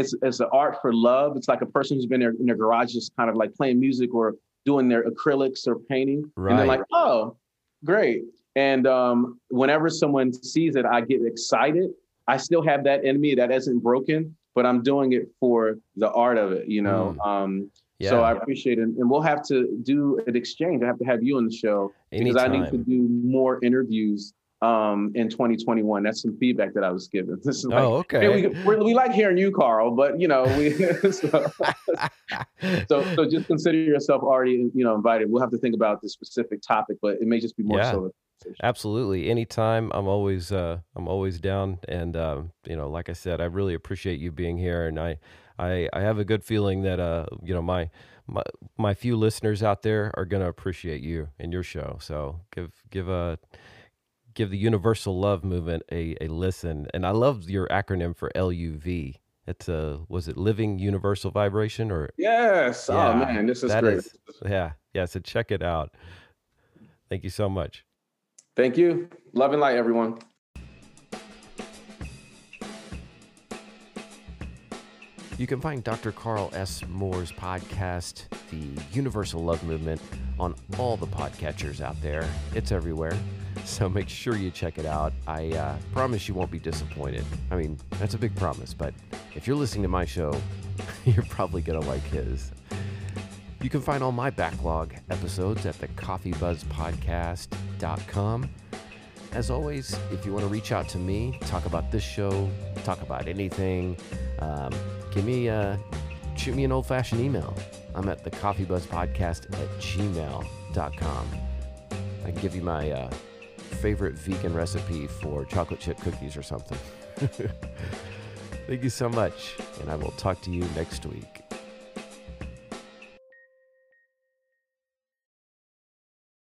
it's it's an art for love. It's like a person who's been in their garage, just kind of like playing music or doing their acrylics or painting, right. and they're like, oh, great. And um, whenever someone sees it, I get excited. I still have that in me that isn't broken, but I'm doing it for the art of it. You know. Um, yeah. so I appreciate it. And we'll have to do an exchange. I have to have you on the show because I need to do more interviews um, in 2021. That's some feedback that I was given. This is like, oh, okay. hey, we, we like hearing you, Carl, but you know, we so, so so just consider yourself already you know invited. We'll have to think about the specific topic, but it may just be more Yeah. so. Absolutely. Anytime. I'm always uh I'm always down and um you know, like I said, I really appreciate you being here and I I I have a good feeling that uh you know, my my my few listeners out there are going to appreciate you and your show. So give give a give the Youniversal Luv Movement a a listen. And I love your acronym for LUV. It's a was it Living Universal Vibration or Yes. Oh, yeah, oh man, this is great. is- yeah, yeah, so check it out. Thank you so much. Thank you. Love and light, everyone. You can find Dr. Carl S. Moore's podcast, The Youniversal Luv Movement, on all the podcatchers out there. It's everywhere. So make sure you check it out. I uh, promise you won't be disappointed. I mean, that's a big promise, but if you're listening to my show, you're probably going to like his. You can find all my backlog episodes at the coffeebuzzpodcast.com. As always, if you want to reach out to me, talk about this show, talk about anything, um, give me a, shoot me an old fashioned email. I'm at the coffeebuzzpodcast at gmail.com. I can give you my uh, favorite vegan recipe for chocolate chip cookies or something. Thank you so much, and I will talk to you next week.